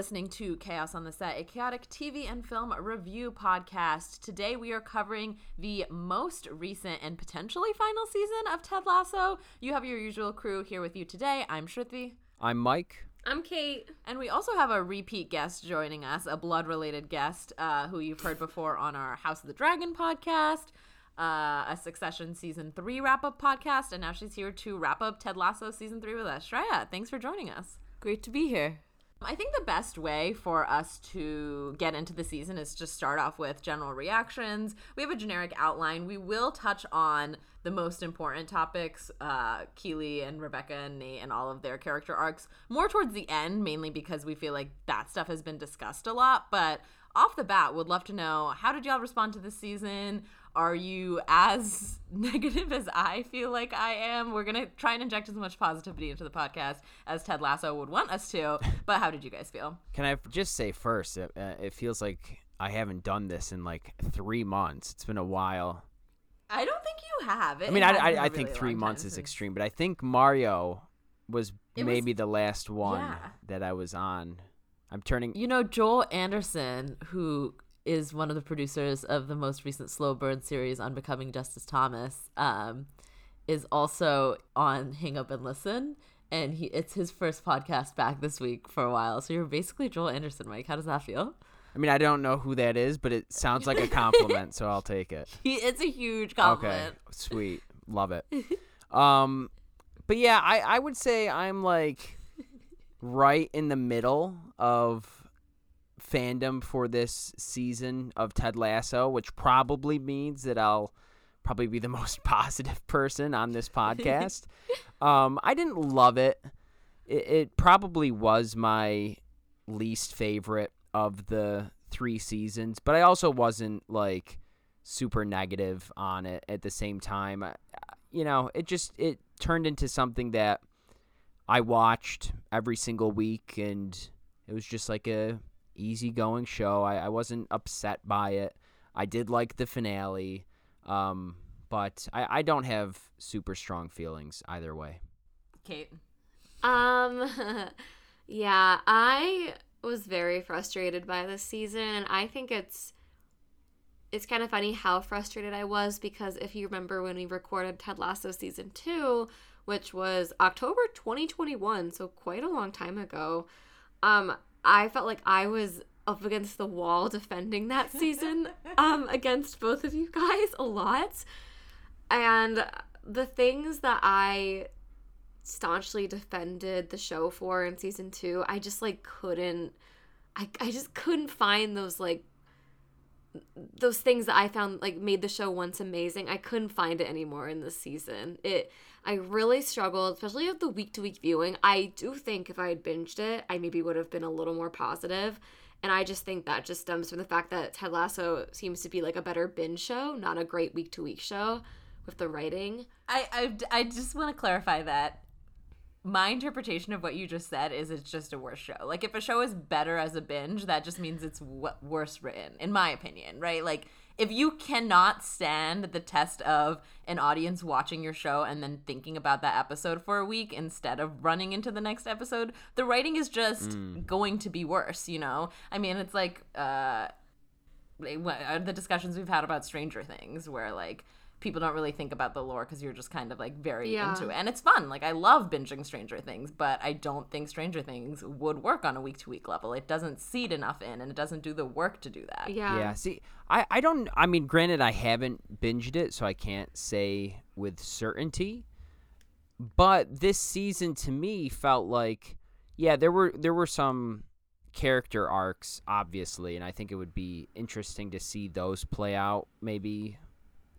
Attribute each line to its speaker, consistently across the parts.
Speaker 1: You're listening to Chaos on the Set, a chaotic TV and film review podcast. Today we are covering the most recent and potentially final season of Ted Lasso. You have your usual crew here with you today. I'm Shruti.
Speaker 2: I'm Mike.
Speaker 3: I'm Kate.
Speaker 1: And we also have a repeat guest joining us, a blood related guest uh, who you've heard before on our House of the Dragon podcast, uh, a Succession season three wrap up podcast, and now she's here to wrap up Ted Lasso season three with us. Shreya, thanks for joining us.
Speaker 4: Great to be here.
Speaker 1: I think the best way for us to get into the season is just start off with general reactions. We have a generic outline. We will touch on the most important topics, uh, Keeley and Rebecca and Nate and all of their character arcs, more towards the end, mainly because we feel like that stuff has been discussed a lot. But off the bat, would love to know how did y'all respond to this season? Are you as negative as I feel like I am? We're going to try and inject as much positivity into the podcast as Ted Lasso would want us to. But how did you guys feel?
Speaker 2: Can I just say first, it, uh, it feels like I haven't done this in like three months. It's been a while.
Speaker 1: I don't think you have. It
Speaker 2: I mean, I, I, I think three months is extreme, but I think Mario was
Speaker 1: It was-
Speaker 2: maybe the last one
Speaker 1: yeah.
Speaker 2: that I was on. I'm turning.
Speaker 4: You know, Joel Anderson, who is one of the producers of the most recent Slow Burn series on Becoming Justice Thomas, um, is also on Hang Up and Listen. And he it's his first podcast back this week for a while. So you're basically Joel Anderson, Mike. How does that feel?
Speaker 2: I mean, I don't know who that is, but it sounds like a compliment, so I'll take it.
Speaker 4: He, it's a huge compliment.
Speaker 2: Okay, sweet, love it. Um, but yeah, I I would say I'm like right in the middle of fandom for this season of Ted Lasso, which probably means that I'll probably be the most positive person on this podcast. um, I didn't love it. it. It probably was my least favorite of the three seasons, but I also wasn't like super negative on it at the same time. I- You know, it just it turned into something that I watched every single week and it was just like a easygoing show. I, I wasn't upset by it. I did like the finale. Um, but I, I don't have super strong feelings either way.
Speaker 1: Kate.
Speaker 3: Um, yeah, I was very frustrated by this season, and I think it's it's kind of funny how frustrated I was because if you remember when we recorded Ted Lasso season two, which was October 2021, so quite a long time ago, um, I felt like I was up against the wall defending that season um against both of you guys a lot. And the things that I staunchly defended the show for in season two, I just like couldn't I, I just couldn't find those like those things that I found like made the show once amazing. I couldn't find it anymore in this season. It I really struggled, especially with the week to week viewing. I do think if I had binged it, I maybe would have been a little more positive. And I just think that just stems from the fact that Ted Lasso seems to be like a better binge show, not a great week to week show with the writing.
Speaker 1: I, I, I just want to clarify that my interpretation of what you just said is it's just a worse show. Like if a show is better as a binge, that just means it's w- worse written, in my opinion, right? Like if you cannot stand the test of an audience watching your show and then thinking about that episode for a week instead of running into the next episode, the writing is just going to be worse, you know? I mean, it's like uh the discussions we've had about Stranger Things, where like people don't really think about the lore because you're just kind of like very
Speaker 3: Yeah.
Speaker 1: into it, and it's fun. Like I love binging Stranger Things, but I don't think Stranger Things would work on a week to week level. It doesn't seed enough in, and it doesn't do the work to do that.
Speaker 3: Yeah.
Speaker 2: Yeah. See, I, I don't. I mean, granted, I haven't binged it, so I can't say with certainty. But this season, to me, felt like, yeah, there were there were some character arcs, obviously, and I think it would be interesting to see those play out maybe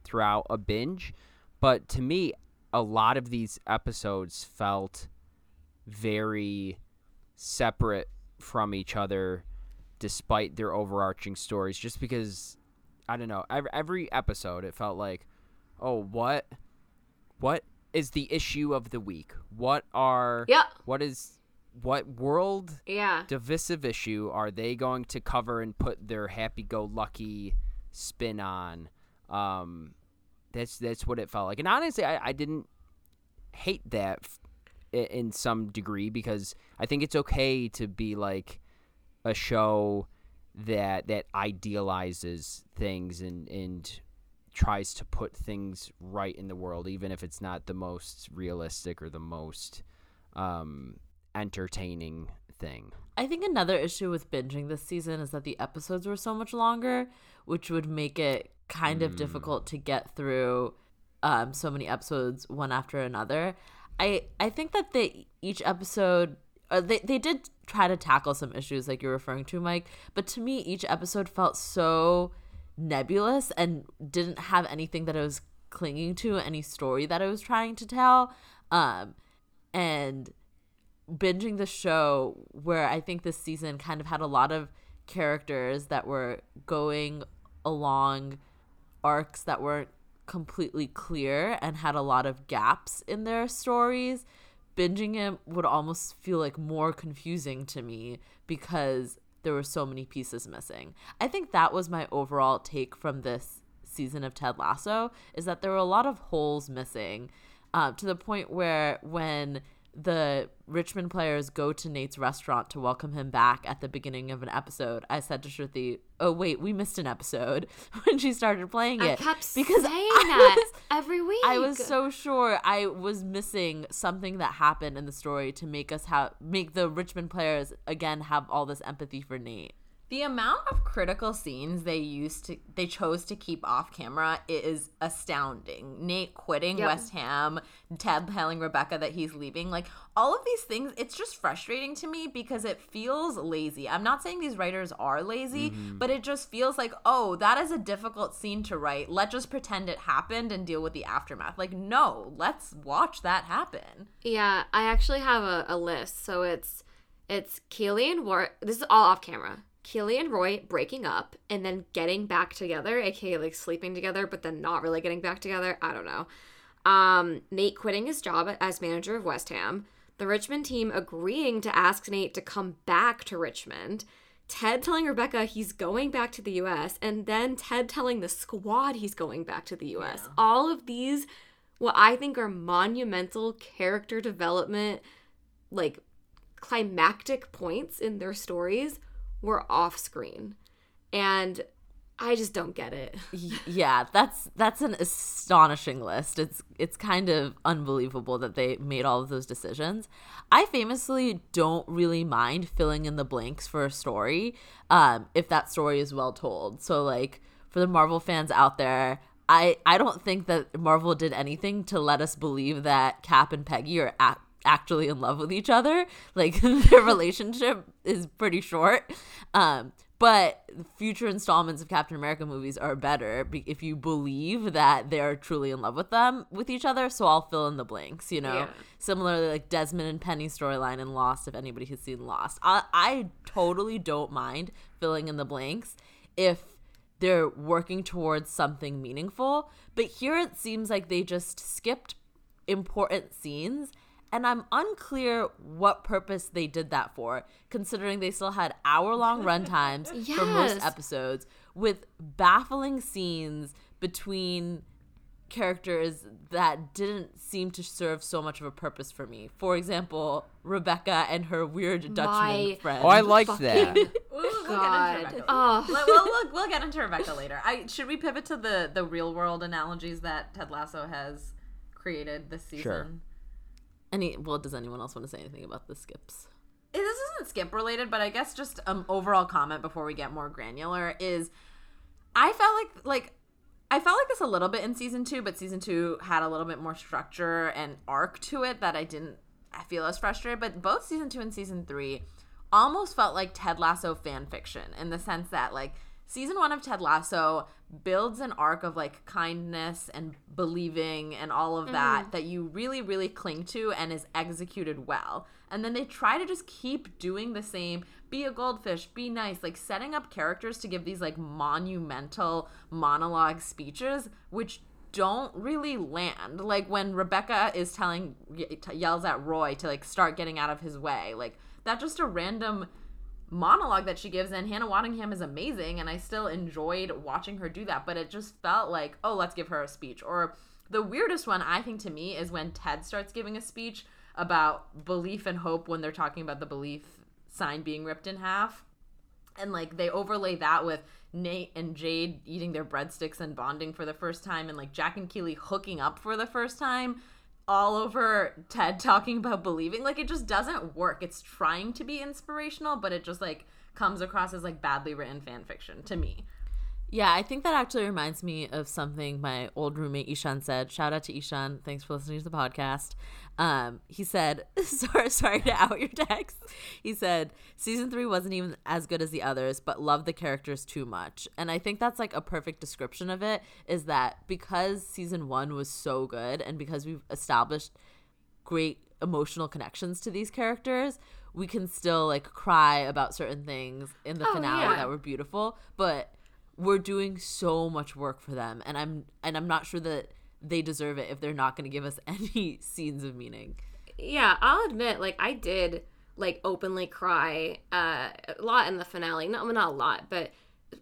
Speaker 2: throughout a binge. But to me, a lot of these episodes felt very separate from each other despite their overarching stories just because I don't know every, every episode it felt like oh what what is the issue of the week what are
Speaker 3: Yeah.
Speaker 2: what is what world
Speaker 3: Yeah.
Speaker 2: divisive issue are they going to cover and put their happy-go-lucky spin on um that's that's what it felt like and honestly i, I didn't hate that f- in some degree because i think it's okay to be like a show that that idealizes things and and tries to put things right in the world, even if it's not the most realistic or the most um, entertaining thing.
Speaker 4: I think another issue with binging this season is that the episodes were so much longer, which would make it kind of difficult to get through um, so many episodes one after another. I I think that they each episode uh, they they did try to tackle some issues like you're referring to, Mike. But to me, each episode felt so nebulous and didn't have anything that I was clinging to, any story that I was trying to tell. Um, and binging the show where I think this season kind of had a lot of characters that were going along arcs that weren't completely clear and had a lot of gaps in their stories. Binging it would almost feel like more confusing to me because there were so many pieces missing. I think that was my overall take from this season of Ted Lasso is that there were a lot of holes missing uh, to the point where when the Richmond players go to Nate's restaurant to welcome him back at the beginning of an episode, I said to Shruti, "Oh wait, we missed an episode when she started playing it."
Speaker 3: I kept
Speaker 4: because
Speaker 3: saying
Speaker 4: I
Speaker 3: that every week.
Speaker 4: I was so sure I was missing something that happened in the story to make us have make the Richmond players again have all this empathy for Nate.
Speaker 1: The amount of critical scenes they used to they chose to keep off camera is astounding. Nate quitting
Speaker 3: Yep.
Speaker 1: West Ham, Ted telling Rebecca that he's leaving, like all of these things, it's just frustrating to me because it feels lazy. I'm not saying these writers are lazy, mm-hmm. but it just feels like, oh, that is a difficult scene to write. Let's just pretend it happened and deal with the aftermath. Like, no, let's watch that happen.
Speaker 3: Yeah, I actually have a, a list. So it's it's Keeley and War. This is all off camera. Keeley and Roy breaking up and then getting back together, aka like sleeping together, but then not really getting back together. I don't know. Um, Nate quitting his job as manager of West Ham. The Richmond team agreeing to ask Nate to come back to Richmond. Ted telling Rebecca he's going back to the US, and then Ted telling the squad he's going back to the US. All of these, what I think are monumental character development, like climactic points in their stories, were off screen. And I just don't get it.
Speaker 4: Yeah, that's that's an astonishing list. It's it's kind of unbelievable that they made all of those decisions. I famously don't really mind filling in the blanks for a story um, if that story is well told. So like for the Marvel fans out there, I I don't think that Marvel did anything to let us believe that Cap and Peggy are ac actually in love with each other. Like their relationship is pretty short. Um, but future installments of Captain America movies are better if you believe that they're truly in love with them with each other. So I'll fill in the blanks, you know.
Speaker 3: Yeah.
Speaker 4: Similarly, like Desmond and Penny storyline in Lost. If anybody has seen Lost, I I totally don't mind filling in the blanks if they're working towards something meaningful. But here it seems like they just skipped important scenes. And I'm unclear what purpose they did that for, considering they still had hour long runtimes for most episodes with baffling scenes between characters that didn't seem to serve so much of a purpose for me. For example, Rebecca and her weird Dutchman
Speaker 3: My-
Speaker 4: friend.
Speaker 2: Oh, I liked that.
Speaker 1: We'll, we'll get into Rebecca.
Speaker 3: Oh.
Speaker 1: We'll, we'll, we'll, we'll get into Rebecca later. I should we pivot to the the real world analogies that Ted Lasso has created this season?
Speaker 2: Sure.
Speaker 4: Any well, does anyone else want to say anything about the skips?
Speaker 1: Eh, This isn't skip related, but I guess just um overall comment before we get more granular is I felt like like I felt like this a little bit in season two, but season two had a little bit more structure and arc to it that I didn't I feel as frustrated. But both season two and season three almost felt like Ted Lasso fan fiction in the sense that like season one of Ted Lasso builds an arc of like kindness and believing and all of that mm-hmm. that you really really cling to and is executed well. And then they try to just keep doing the same. Be a goldfish. Be nice. Like setting up characters to give these like monumental monologue speeches which don't really land. Like when rebecca is telling yells at roy to like start getting out of his way like that's just a random monologue that she gives and Hannah Waddingham is amazing and I still enjoyed watching her do that but it just felt like oh let's give her a speech. Or the weirdest one I think to me is when Ted starts giving a speech about belief and hope when they're talking about the belief sign being ripped in half. And like they overlay that with Nate and Jade eating their breadsticks and bonding for the first time, and like Jack and Keeley hooking up for the first time, all over Ted talking about believing. Like it just doesn't work. It's trying to be inspirational, but it just like comes across as like badly written fan fiction to me.
Speaker 4: Yeah, I think that actually reminds me of something my old roommate Ishan said. Shout out to Ishan. Thanks for listening to the podcast. Um, he said, sorry, sorry to out your text. He said, season three wasn't even as good as the others, but loved the characters too much. And I think that's like a perfect description of it is that because season one was so good and because we've established great emotional connections to these characters, we can still like cry about certain things in the
Speaker 3: Oh,
Speaker 4: finale
Speaker 3: yeah.
Speaker 4: that were beautiful. But we're doing so much work for them and i'm and i'm not sure that they deserve it if they're not going to give us any scenes of meaning
Speaker 3: yeah, I'll admit, like I did like openly cry uh, a lot in the finale. Not well, not a lot, but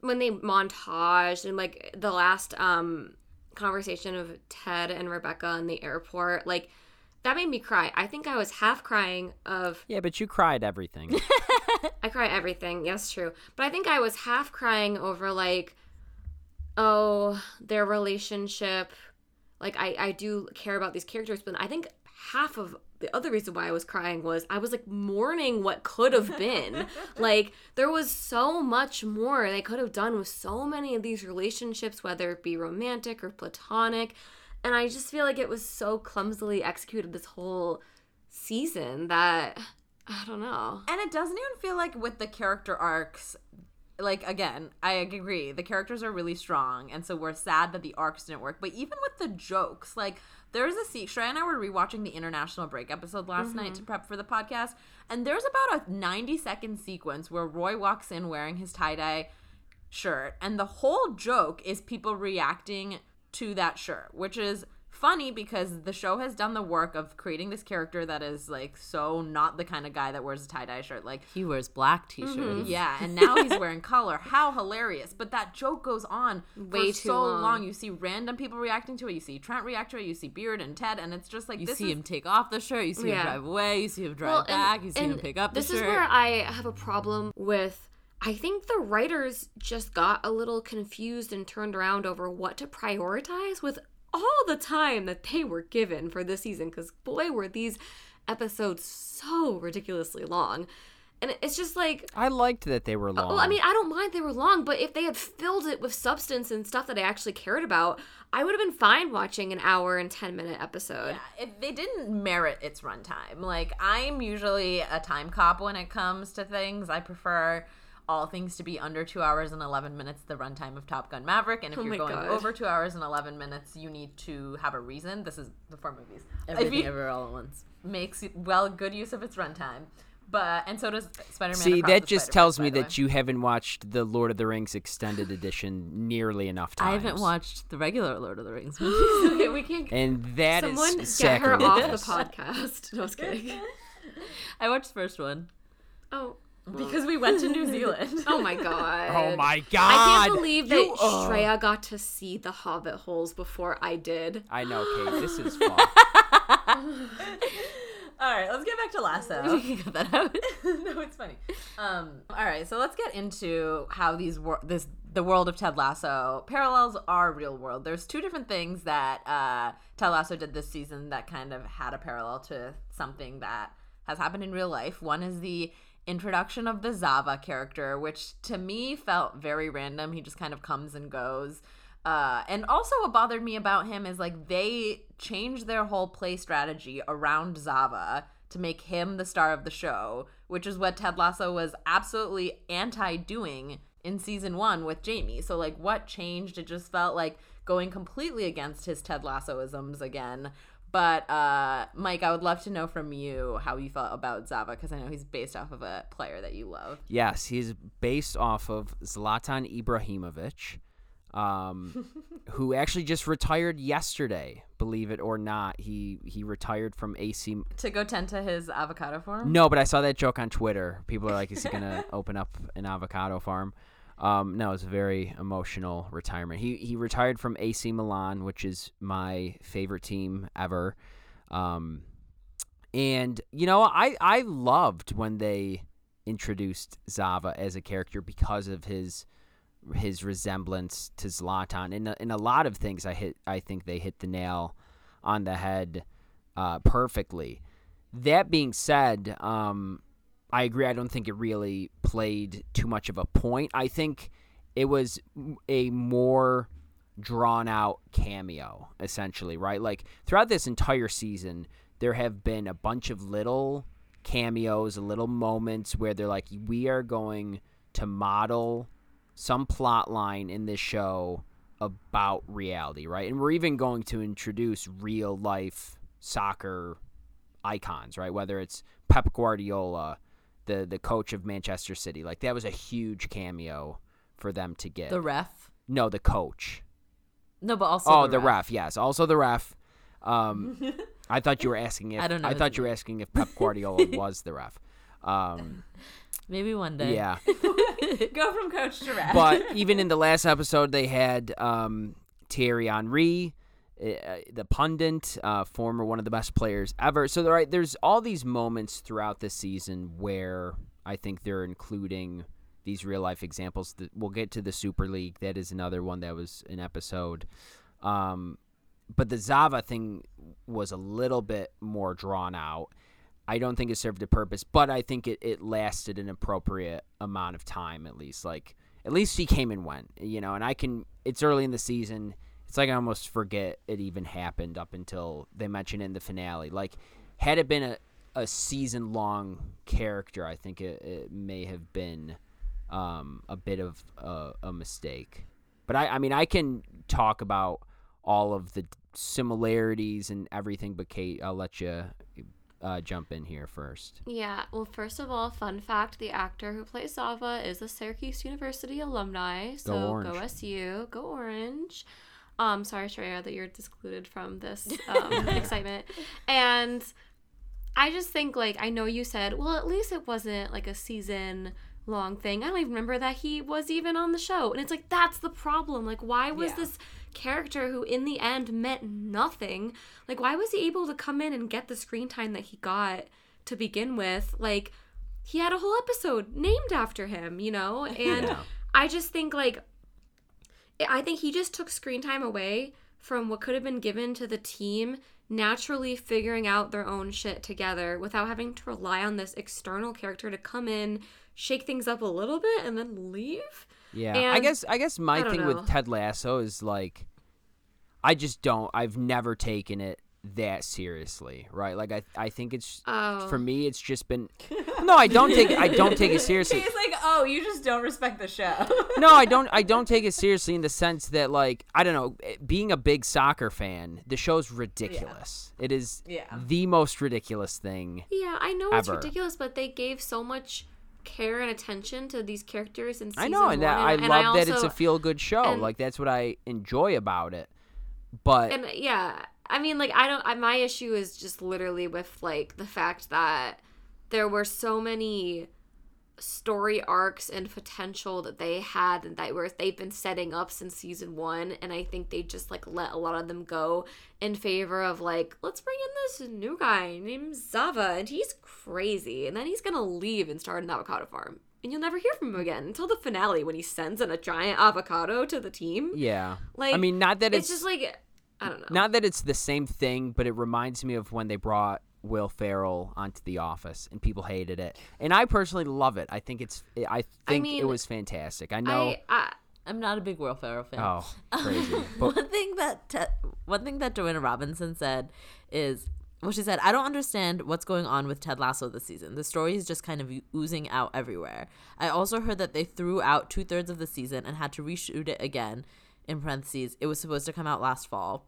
Speaker 3: when they montaged and like the last um conversation of Ted and Rebecca in the airport, like that made me cry. I think I was half crying of
Speaker 2: Yeah, but you cried everything.
Speaker 3: I cry everything. Yes, true. But I think I was half crying over like, oh, their relationship. Like I, I do care about these characters, but I think half of the other reason why I was crying was I was like mourning what could have been. like there was so much more they could have done with so many of these relationships, whether it be romantic or platonic. And I just feel like it was so clumsily executed this whole season that I don't know.
Speaker 1: And it doesn't even feel like with the character arcs, like again, I agree. The characters are really strong, and so we're sad that the arcs didn't work. But even with the jokes, like there's a scene. Shreya and I were rewatching the international break episode last night to mm-hmm. prep for the podcast, and there's about a 90 second sequence where Roy walks in wearing his tie dye shirt, and the whole joke is people reacting to that shirt, which is funny because the show has done the work of creating this character that is like so not the kind of guy that wears a tie-dye shirt like
Speaker 4: he wears black mm-hmm. t-shirts.
Speaker 1: Yeah and now he's wearing color. How hilarious. But that joke goes on
Speaker 3: Way too
Speaker 1: so
Speaker 3: long.
Speaker 1: long. you see random people reacting to it. You see trent react to it. You see beard and ted. And it's just like
Speaker 4: you see
Speaker 1: is
Speaker 4: him take off the shirt. You see
Speaker 3: Yeah.
Speaker 4: him drive away. You see him drive
Speaker 3: Well, and-
Speaker 4: back. You see him pick up the
Speaker 3: this is where I have a problem with. I think the writers just got a little confused and turned around over what to prioritize with all the time that they were given for this season. Because boy, were these episodes so ridiculously long, and it's just like.
Speaker 2: I liked that they were long.
Speaker 3: Well, I mean, I don't mind they were long, but if they had filled it with substance and stuff that I actually cared about, I would have been fine watching an hour and 10 minute episode.
Speaker 1: yeah, it, they didn't merit its runtime. Like I'm usually a time cop when it comes to things. I prefer all things to be under two hours and eleven minutes, the runtime of Top Gun Maverick. And if
Speaker 3: Oh
Speaker 1: you're going
Speaker 3: God.
Speaker 1: over two hours and eleven minutes, you need to have a reason. This is the four movies. If
Speaker 4: everything ever all at once
Speaker 1: makes well good use of its runtime. But and so does Spider-Man.
Speaker 2: See, that just
Speaker 1: Spider-Verse,
Speaker 2: tells me that
Speaker 1: way.
Speaker 2: you haven't watched the Lord of the Rings extended edition nearly enough times.
Speaker 4: i haven't watched the regular lord of the rings movies
Speaker 1: okay, we can't.
Speaker 2: And that is
Speaker 3: Someone get her off the podcast. No, I was kidding.
Speaker 4: i watched the first one
Speaker 3: Oh,
Speaker 1: because we went to New Zealand.
Speaker 3: oh my god.
Speaker 2: Oh my god!
Speaker 3: I can't believe that
Speaker 2: You- oh.
Speaker 3: Shreya got to see the Hobbit holes before I did.
Speaker 2: I know, Kate. This is fun.
Speaker 1: All right, let's get back to Lasso.
Speaker 4: we can cut that out
Speaker 1: no, it's funny. Um, all right, so let's get into how these wor- this the world of Ted Lasso parallels our real world. There's two different things that uh, Ted Lasso did this season that kind of had a parallel to something that has happened in real life. One is the introduction of the Zava character, which to me felt very random. He just kind of comes and goes. Uh, and also, what bothered me about him is like they changed their whole play strategy around Zava to make him the star of the show, which is what Ted Lasso was absolutely anti doing in season one with Jamie. So, like, what changed? It just felt like going completely against his Ted Lassoisms again. But, uh, Mike, I would love to know from you how you felt about Zava because I know he's based off of a player that you love.
Speaker 2: Yes, he's based off of Zlatan Ibrahimovic, um, who actually just retired yesterday. Believe it or not, he he retired from AC.
Speaker 1: To go tend to his avocado farm?
Speaker 2: No, but I saw that joke on Twitter. People are like, "Is he gonna open up an avocado farm?" Um, no, it's a very emotional retirement. He he retired from AC Milan, which is my favorite team ever. Um, and you know, I I loved when they introduced Zava as a character because of his his resemblance to Zlatan. In a, in a lot of things, I hit I think they hit the nail on the head uh, perfectly. That being said, um, I agree. I don't think it really played too much of a point. I think it was a more drawn out cameo, essentially, right? Like throughout this entire season, there have been a bunch of little cameos, little moments where they're like, we are going to model some plot line in this show about reality, right? And we're even going to introduce real life soccer icons, right? Whether it's Pep Guardiola, the the coach of Manchester City, like that was a huge cameo for them to get.
Speaker 4: The ref.
Speaker 2: no, the coach.
Speaker 4: No, but also
Speaker 2: Oh, the, ref. Yes, also the ref. Um, I thought you were asking if
Speaker 4: I don't know
Speaker 2: I thought you were asking if Pep Guardiola was the ref. Um,
Speaker 4: Maybe one day.
Speaker 2: yeah,
Speaker 1: Go from coach to ref.
Speaker 2: but even in the last episode, they had um, Thierry Henry, the pundit, uh, former one of the best players ever. So right, there's all these moments throughout the season where I think they're including these real life examples. That we'll get to the Super League. That is another one that was an episode. Um, but the Zava thing was a little bit more drawn out. I don't think it served a purpose, but I think it, it lasted an appropriate amount of time at least. Like at least he came and went, you know, and I can it's early in the season. It's like I almost forget it even happened up until they mention it in the finale. Like had it been a, a season long character, I think it, it may have been um, a bit of a, a mistake. But I, I mean, I can talk about all of the similarities and everything, but Kate, I'll let you uh, jump in here first.
Speaker 3: Yeah, well, first of all, fun fact the actor who plays Zava is a Syracuse University alumni. So go,
Speaker 2: Orange.
Speaker 3: SU, go Orange. Um, sorry, Shreya, that you're excluded from this um, excitement. And I just think, like, I know you said, well, at least it wasn't like a season long thing. I don't even remember that he was even on the show. And it's like, that's the problem. Like, why was
Speaker 1: Yeah.
Speaker 3: this character who in the end meant nothing? Like, why was he able to come in and get the screen time that he got to begin with? Like, he had a whole episode named after him, you know? And
Speaker 2: Yeah.
Speaker 3: I just think, like, I think he just took screen time away from what could have been given to the team naturally figuring out their own shit together without having to rely on this external character to come in, shake things up a little bit, and then leave.
Speaker 2: Yeah, I guess I guess my
Speaker 3: I
Speaker 2: thing
Speaker 3: know.
Speaker 2: with Ted Lasso is like, I just don't. I've never taken it that seriously, right? Like I I think it's
Speaker 3: Oh.
Speaker 2: for me. It's just been. No, I don't take I don't take it seriously.
Speaker 1: He's like, oh, you just don't respect the show.
Speaker 2: no, I don't. I don't take it seriously in the sense that, like, I don't know. eh, Being a big soccer fan, the show's ridiculous. It is
Speaker 1: Yeah.
Speaker 2: the most ridiculous thing.
Speaker 3: Yeah, I know it's ridiculous, but they gave so much care and attention to these characters and
Speaker 2: I know, and that, I
Speaker 3: and
Speaker 2: love that it's a feel good show.
Speaker 3: and-
Speaker 2: like that's what I enjoy about it. But
Speaker 3: and yeah i mean like i don't I, my issue is just literally with like the fact that there were so many story arcs and potential that they had and that were they've been setting up since season one and i think they just like let a lot of them go in favor of like let's bring in this new guy named zava and he's crazy and then he's gonna leave and start an avocado farm. And you'll never hear from him mm. again until the finale when he sends in a giant avocado to the team.
Speaker 2: Yeah,
Speaker 3: like
Speaker 2: I mean, not that
Speaker 3: it's,
Speaker 2: it's,
Speaker 3: just like i don't know
Speaker 2: not that it's the same thing, but it reminds me of when they brought Will Ferrell onto The Office, and people hated it, and I personally love it. I think it's. I think it
Speaker 3: mean,
Speaker 2: was fantastic. I know.
Speaker 3: I, I
Speaker 4: I'm not a big Will Ferrell fan.
Speaker 2: oh, crazy. But
Speaker 4: one thing that Te- one thing that Joanna Robinson said is well she said I don't understand what's going on with Ted Lasso this season. The story is just kind of oozing out everywhere. I also heard that they threw out two thirds of the season and had to reshoot it again. In parentheses, it was supposed to come out last fall,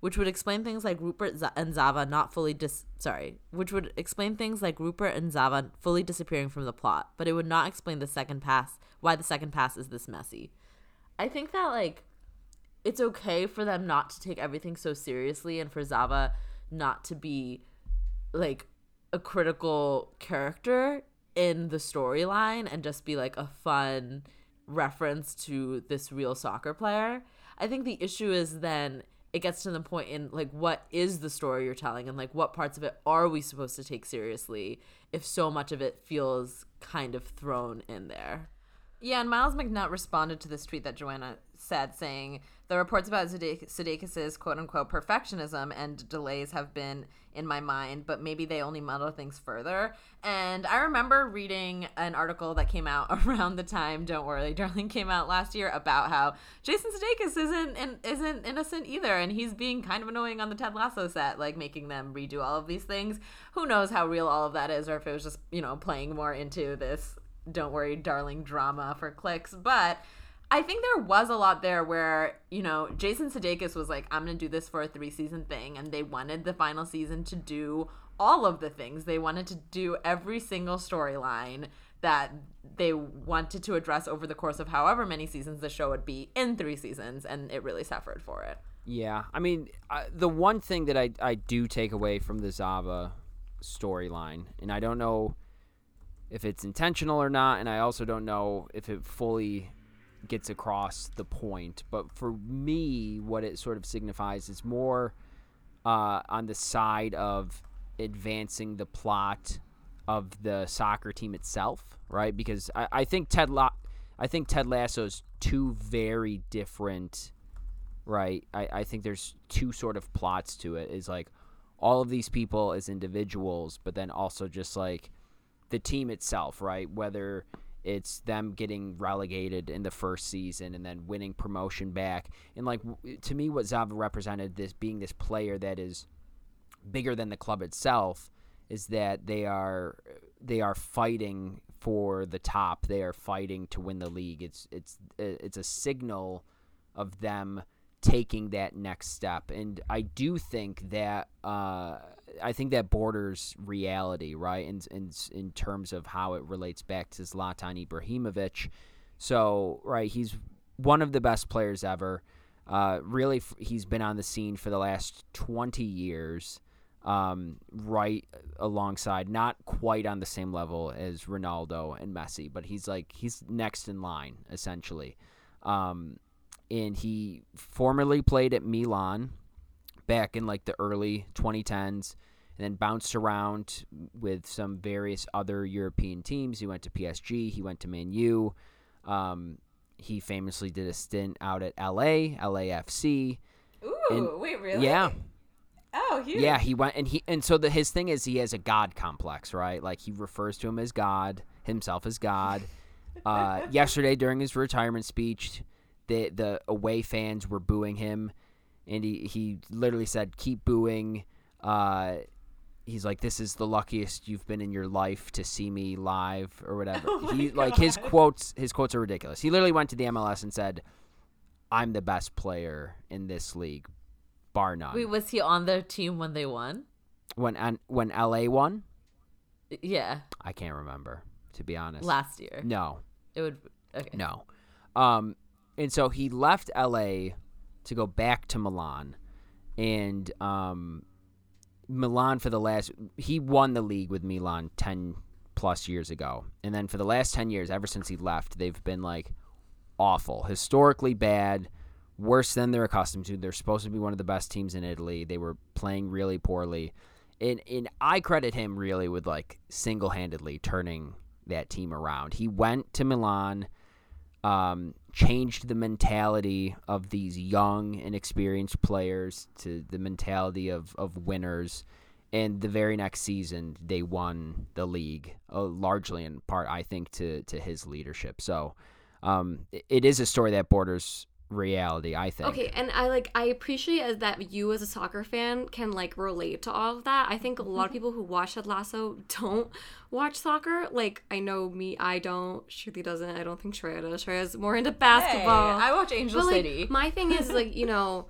Speaker 4: which would explain things like Rupert and Zava not fully dis sorry, which would explain things like Rupert and Zava fully disappearing from the plot, but it would not explain the second pass why the second pass is this messy. I think that like it's okay for them not to take everything so seriously and for Zava not to be like a critical character in the storyline and just be like a fun reference to this real soccer player. I think the issue is then it gets to the point in like what is the story you're telling and like what parts of it are we supposed to take seriously if so much of it feels kind of thrown in there.
Speaker 1: Yeah, and Myles McNutt responded to this tweet that Joanna said, saying the reports about Sudeikis's quote unquote perfectionism and delays have been in my mind, but maybe they only muddle things further. And I remember reading an article that came out around the time "Don't Worry, Darling" came out last year about how Jason Sudeikis isn't isn't innocent either, and he's being kind of annoying on the Ted Lasso set, like making them redo all of these things. Who knows how real all of that is, or if it was just you know playing more into this don't worry, darling drama for clicks. But I think there was a lot there where, you know, Jason Sudeikis was like, I'm going to do this for a three season thing. And they wanted the final season to do all of the things. They wanted to do every single storyline that they wanted to address over the course of however many seasons the show would be in three seasons. And it really suffered for it.
Speaker 2: Yeah. I mean, uh, the one thing that I, I do take away from the Zava storyline, and I don't know if it's intentional or not, and I also don't know if it fully gets across the point. But for me, what it sort of signifies is more uh, on the side of advancing the plot of the soccer team itself, right? Because I, I think Ted La- I think Ted Lasso's two very different, right? I, I think there's two sort of plots to it. Is like all of these people as individuals, but then also just like the team itself, right? Whether it's them getting relegated in the first season and then winning promotion back. And like to me what Zava represented this being this player that is bigger than the club itself is that they are they are fighting for the top. They are fighting to win the league. It's it's it's a signal of them taking that next step. And I do think that uh, I think that borders reality, right? In, in in terms of how it relates back to Zlatan Ibrahimovic. So, right, he's one of the best players ever. Uh, really, he's been on the scene for the last 20 years, um, right alongside, not quite on the same level as Ronaldo and Messi, but he's like, he's next in line, essentially. Um, and he formerly played at Milan back in like the early 2010s and then bounced around with some various other European teams. He went to PSG, he went to Man U. Um, he famously did a stint out at LA, LAFC.
Speaker 1: Ooh, and, wait, really?
Speaker 2: Yeah.
Speaker 1: Oh, huge.
Speaker 2: Yeah, he went and he and so the his thing is he has a god complex, right? Like he refers to him as God, himself as God. Uh, yesterday during his retirement speech, the the away fans were booing him, and he he literally said, "Keep booing." Uh, he's like, "This is the luckiest you've been in your life to see me live or whatever."
Speaker 1: Oh
Speaker 2: he like his quotes. His quotes are ridiculous. He literally went to the MLS and said, "I'm the best player in this league, bar none."
Speaker 4: Wait, was he on their team when they won?
Speaker 2: When when LA won?
Speaker 4: Yeah.
Speaker 2: I can't remember to be honest.
Speaker 4: Last year.
Speaker 2: No.
Speaker 4: It would. Okay.
Speaker 2: No. Um, and so he left LA to go back to Milan, and um, Milan for the last he won the league with Milan ten plus years ago, and then for the last ten years, ever since he left, they've been like awful, historically bad, worse than they're accustomed to. They're supposed to be one of the best teams in Italy. They were playing really poorly, and and I credit him really with like single handedly turning that team around. He went to Milan um, changed the mentality of these young and experienced players to the mentality of, of winners. And the very next season, they won the league, uh, largely in part, I think, to, to his leadership. So um, it, it is a story that borders reality i think.
Speaker 3: Okay and i like i appreciate that you as a soccer fan can like relate to all of that. I think a lot of mm-hmm. people who watch Ted Lasso don't watch soccer. Like i know me i don't. Shruti doesn't. I don't think shreya does. Shreya's more into basketball.
Speaker 1: Hey, I watch Angel
Speaker 3: but, like,
Speaker 1: City.
Speaker 3: my thing is like you know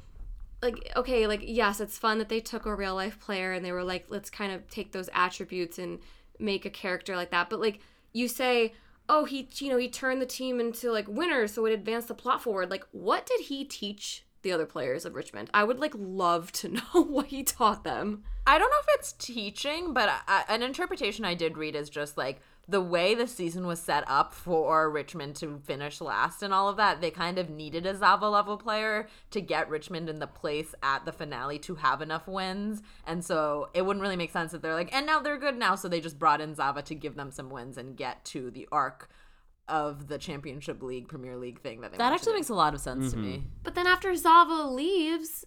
Speaker 3: like okay like yes it's fun that they took a real life player and they were like let's kind of take those attributes and make a character like that. But like you say oh he you know he turned the team into like winners so it advanced the plot forward. Like what did he teach the other players of richmond? I would like love to know what he taught them.
Speaker 1: I don't know if it's teaching, but I, an interpretation I did read is just like the way the season was set up for Richmond to finish last and all of that, they kind of needed a Zava level player to get Richmond in the place at the finale to have enough wins. And so it wouldn't really make sense that they're like, and now they're good now. So they just brought in Zava to give them some wins and get to the arc of the Championship League, Premier League thing that they
Speaker 4: That actually
Speaker 1: to
Speaker 4: makes a lot of sense to me. Mm-hmm.
Speaker 3: But then after Zava leaves,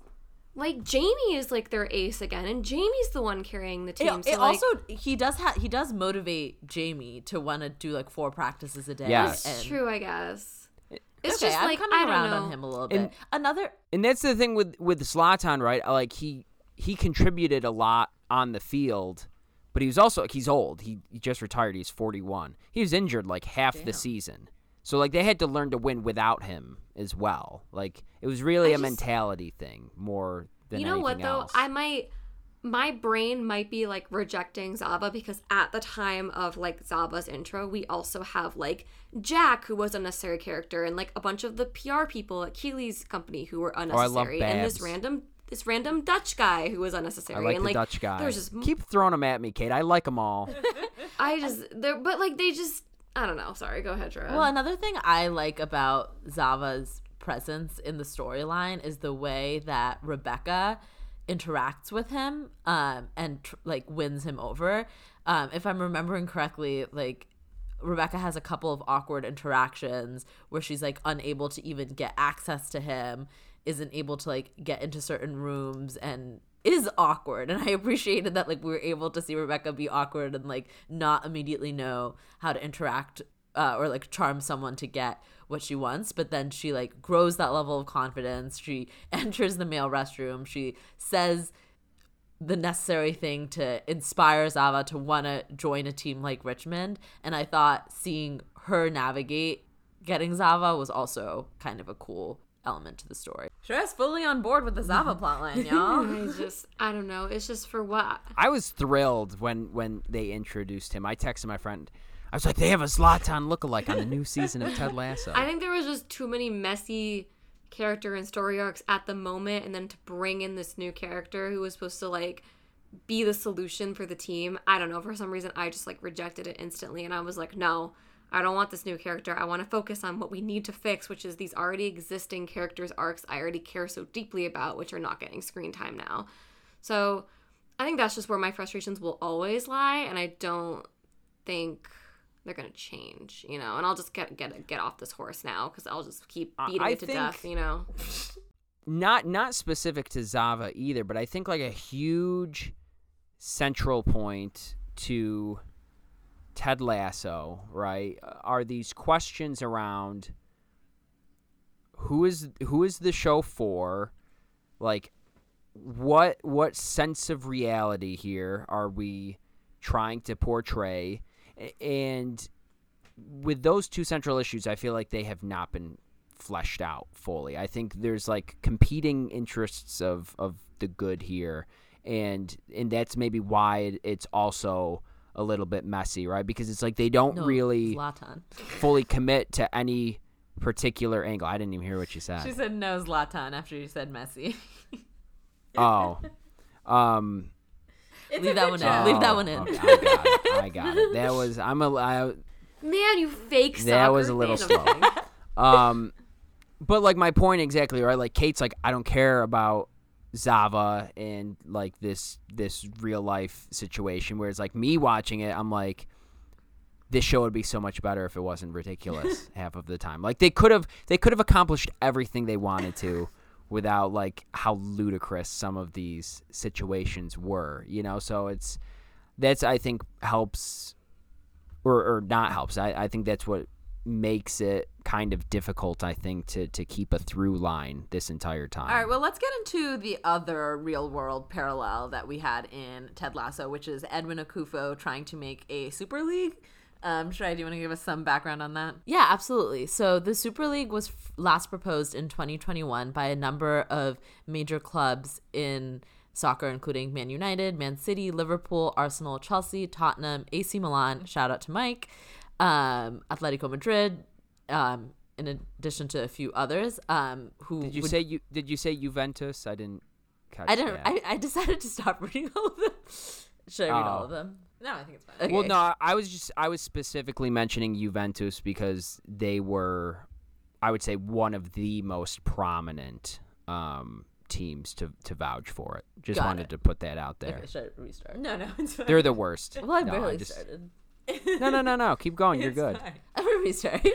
Speaker 3: like Jamie is like their ace again, and Jamie's the one carrying the team.
Speaker 4: It,
Speaker 3: so
Speaker 4: it
Speaker 3: like,
Speaker 4: also he does ha- he does motivate Jamie to want to do like four practices a day.
Speaker 2: Yes.
Speaker 3: it's
Speaker 4: and-
Speaker 3: true, I guess. It's
Speaker 4: Okay,
Speaker 3: just
Speaker 4: I'm
Speaker 3: like
Speaker 4: coming
Speaker 3: I don't
Speaker 4: around
Speaker 3: know.
Speaker 4: on him a little bit.
Speaker 2: And-
Speaker 4: Another
Speaker 2: And that's the thing with with Zlatan, right? Uh, like he he contributed a lot on the field, but he was also he's old. He, he just retired. He's 41. He was injured like half the season. So like they had to learn to win without him as well. Like it was really
Speaker 3: I
Speaker 2: a
Speaker 3: just-
Speaker 2: mentality thing more than
Speaker 3: you know what though?
Speaker 2: else.
Speaker 3: I might my brain might be like rejecting Zava because at the time of like Zava's intro, we also have like Jack, who was a necessary character, and like a bunch of the PR people at Keeley's company who were
Speaker 2: Oh, I
Speaker 3: unnecessary, and this random this random Dutch guy who was
Speaker 2: I
Speaker 3: unnecessary,
Speaker 2: like
Speaker 3: and
Speaker 2: the
Speaker 3: like
Speaker 2: Dutch guy.
Speaker 3: there's just
Speaker 2: Keep throwing them at me, Kate. I like them all.
Speaker 3: I just there, but like they just I don't know. Sorry, go ahead, Dra.
Speaker 4: Well, another thing I like about Zava's presence in the storyline is the way that Rebecca interacts with him um, and tr- like wins him over. Um, if I'm remembering correctly, like Rebecca has a couple of awkward interactions where she's like unable to even get access to him, isn't able to like get into certain rooms and is awkward and I appreciated that like we were able to see Rebecca be awkward and like not immediately know how to interact uh, or like charm someone to get what she wants but then she like grows that level of confidence she enters the male restroom she says the necessary thing to inspire Zava to want to join a team like Richmond. And I thought seeing her navigate getting Zava was also kind of a cool element to the story.
Speaker 1: Shreya's fully on board with the Zava plotline, y'all.
Speaker 3: I just I don't know. It's just for what
Speaker 2: I was thrilled when when they introduced him. I texted my friend. I was like, they have a Zlatan lookalike on the new season of Ted Lasso.
Speaker 3: I think there was just too many messy character and story arcs at the moment, and then to bring in this new character who was supposed to like be the solution for the team. I don't know. For some reason, I just like rejected it instantly, and I was like, no. I don't want this new character. I want to focus on what we need to fix, which is these already existing characters' arcs I already care so deeply about, which are not getting screen time now. So I think that's just where my frustrations will always lie, and I don't think they're gonna change, you know. And I'll just get get get off this horse now because I'll just keep beating
Speaker 2: I
Speaker 3: it to death, you know.
Speaker 2: not not specific to Zava either, but I think like a huge central point to Ted Lasso, right, are these questions around who is who is the show for? Like what what sense of reality here are we trying to portray? And with those two central issues, I feel like they have not been fleshed out fully. I think there's like competing interests of of the good here, and and that's maybe why it's also a little bit messy, right? Because it's like they don't
Speaker 4: No,
Speaker 2: really
Speaker 4: Zlatan.
Speaker 2: fully commit to any particular angle. I didn't even hear what you said.
Speaker 1: She said no Zlatan after you said Messi.
Speaker 2: oh, um.
Speaker 1: It's
Speaker 4: Leave
Speaker 1: a
Speaker 4: that one
Speaker 1: show.
Speaker 4: in. Leave that one in.
Speaker 2: okay, I got it. I got it. That was I'm a I,
Speaker 3: Man, you fake
Speaker 2: That was a little
Speaker 3: fan.
Speaker 2: slow. Um but like my point exactly right like kate's like i don't care about zava and like this this real life situation whereas like me watching it i'm like this show would be so much better if it wasn't ridiculous half of the time. Like they could have they could have accomplished everything they wanted to without like how ludicrous some of these situations were you know? So it's that's i think helps or, or not helps. I, I think that's what makes it kind of difficult i think to to keep a through line this entire time
Speaker 1: All right, well, let's get into the other real world parallel that we had in Ted Lasso, which is Edwin Akufo trying to make a Super League. Um, Shrey, do you want to give us some background on that?
Speaker 4: Yeah, absolutely. So the Super League was f- last proposed in 2021 by a number of major clubs in soccer, including Man United, Man City, Liverpool, Arsenal, Chelsea, Tottenham, AC Milan. Shout out to Mike, um, Atletico Madrid, um, in addition to a few others. Um, who
Speaker 2: did you
Speaker 4: would-
Speaker 2: say you did you say juventus i didn't catch
Speaker 4: I didn't.
Speaker 2: that.
Speaker 4: I, I decided to stop reading all of them. Should I read all
Speaker 2: Oh.
Speaker 4: of them?
Speaker 1: No, I think it's fine.
Speaker 4: Okay.
Speaker 2: Well, no, I- I was just I was specifically mentioning Juventus because they were, I would say, one of the most prominent um, teams to to vouch for it. Just
Speaker 4: Got
Speaker 2: wanted
Speaker 4: it.
Speaker 2: to put that out there.
Speaker 4: Okay, should I restart?
Speaker 1: No, no, it's fine.
Speaker 2: They're the worst.
Speaker 4: Well, I
Speaker 2: No,
Speaker 4: barely
Speaker 2: just-
Speaker 4: started.
Speaker 2: No, no, no, no. Keep going. You're good.
Speaker 1: fine.
Speaker 4: I'm gonna restart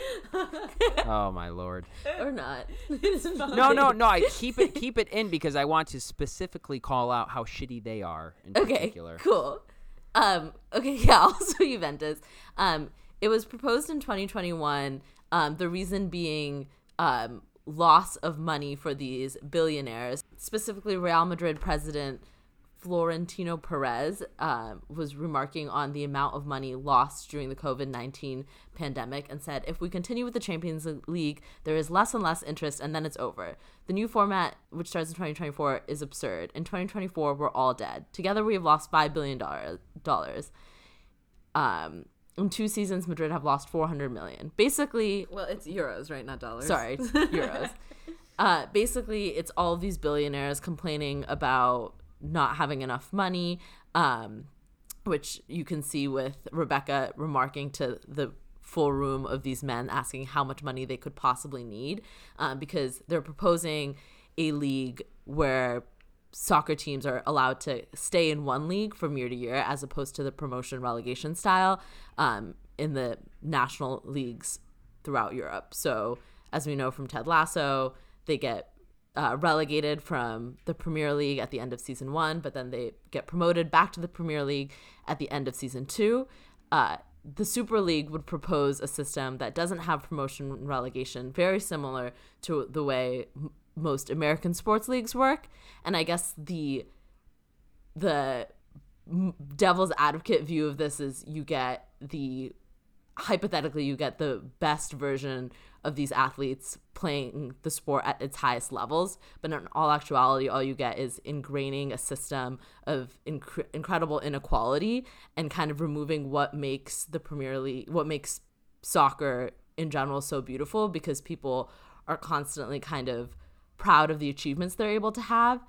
Speaker 2: Oh my lord.
Speaker 4: or not.
Speaker 2: No, no, no. I keep it keep it in because I want to specifically call out how shitty they are in
Speaker 4: Okay,
Speaker 2: particular.
Speaker 4: cool. Um, okay, yeah, also Juventus. Um, it was proposed in 2021. Um, the reason being um, loss of money for these billionaires, specifically Real Madrid president Florentino Perez um, was remarking on the amount of money lost during the COVID 19 pandemic and said, if we continue with the Champions League, there is less and less interest and then it's over. The new format, which starts in 2024, is absurd. In 2024, we're all dead. Together, we have lost $5 billion. Um, in two seasons, Madrid have lost 400 million. Basically,
Speaker 1: Well, it's euros, right? Not dollars.
Speaker 4: sorry, euros. Uh, basically, it's all of these billionaires complaining about not having enough money, um, which you can see with Rebecca remarking to the full room of these men asking how much money they could possibly need um, because they're proposing a league where soccer teams are allowed to stay in one league from year to year as opposed to the promotion relegation style um, in the national leagues throughout Europe. So, as we know from Ted Lasso, they get uh, relegated from the Premier League at the end of season one, but then they get promoted back to the Premier League at the end of season two. Uh, the Super League would propose a system that doesn't have promotion and relegation, very similar to the way m- most American sports leagues work. And I guess the the devil's advocate view of this is you get the hypothetically you get the best version of these athletes playing the sport at its highest levels but in all actuality all you get is ingraining a system of inc- incredible inequality and kind of removing what makes the premier league what makes soccer in general so beautiful because people are constantly kind of proud of the achievements they're able to have.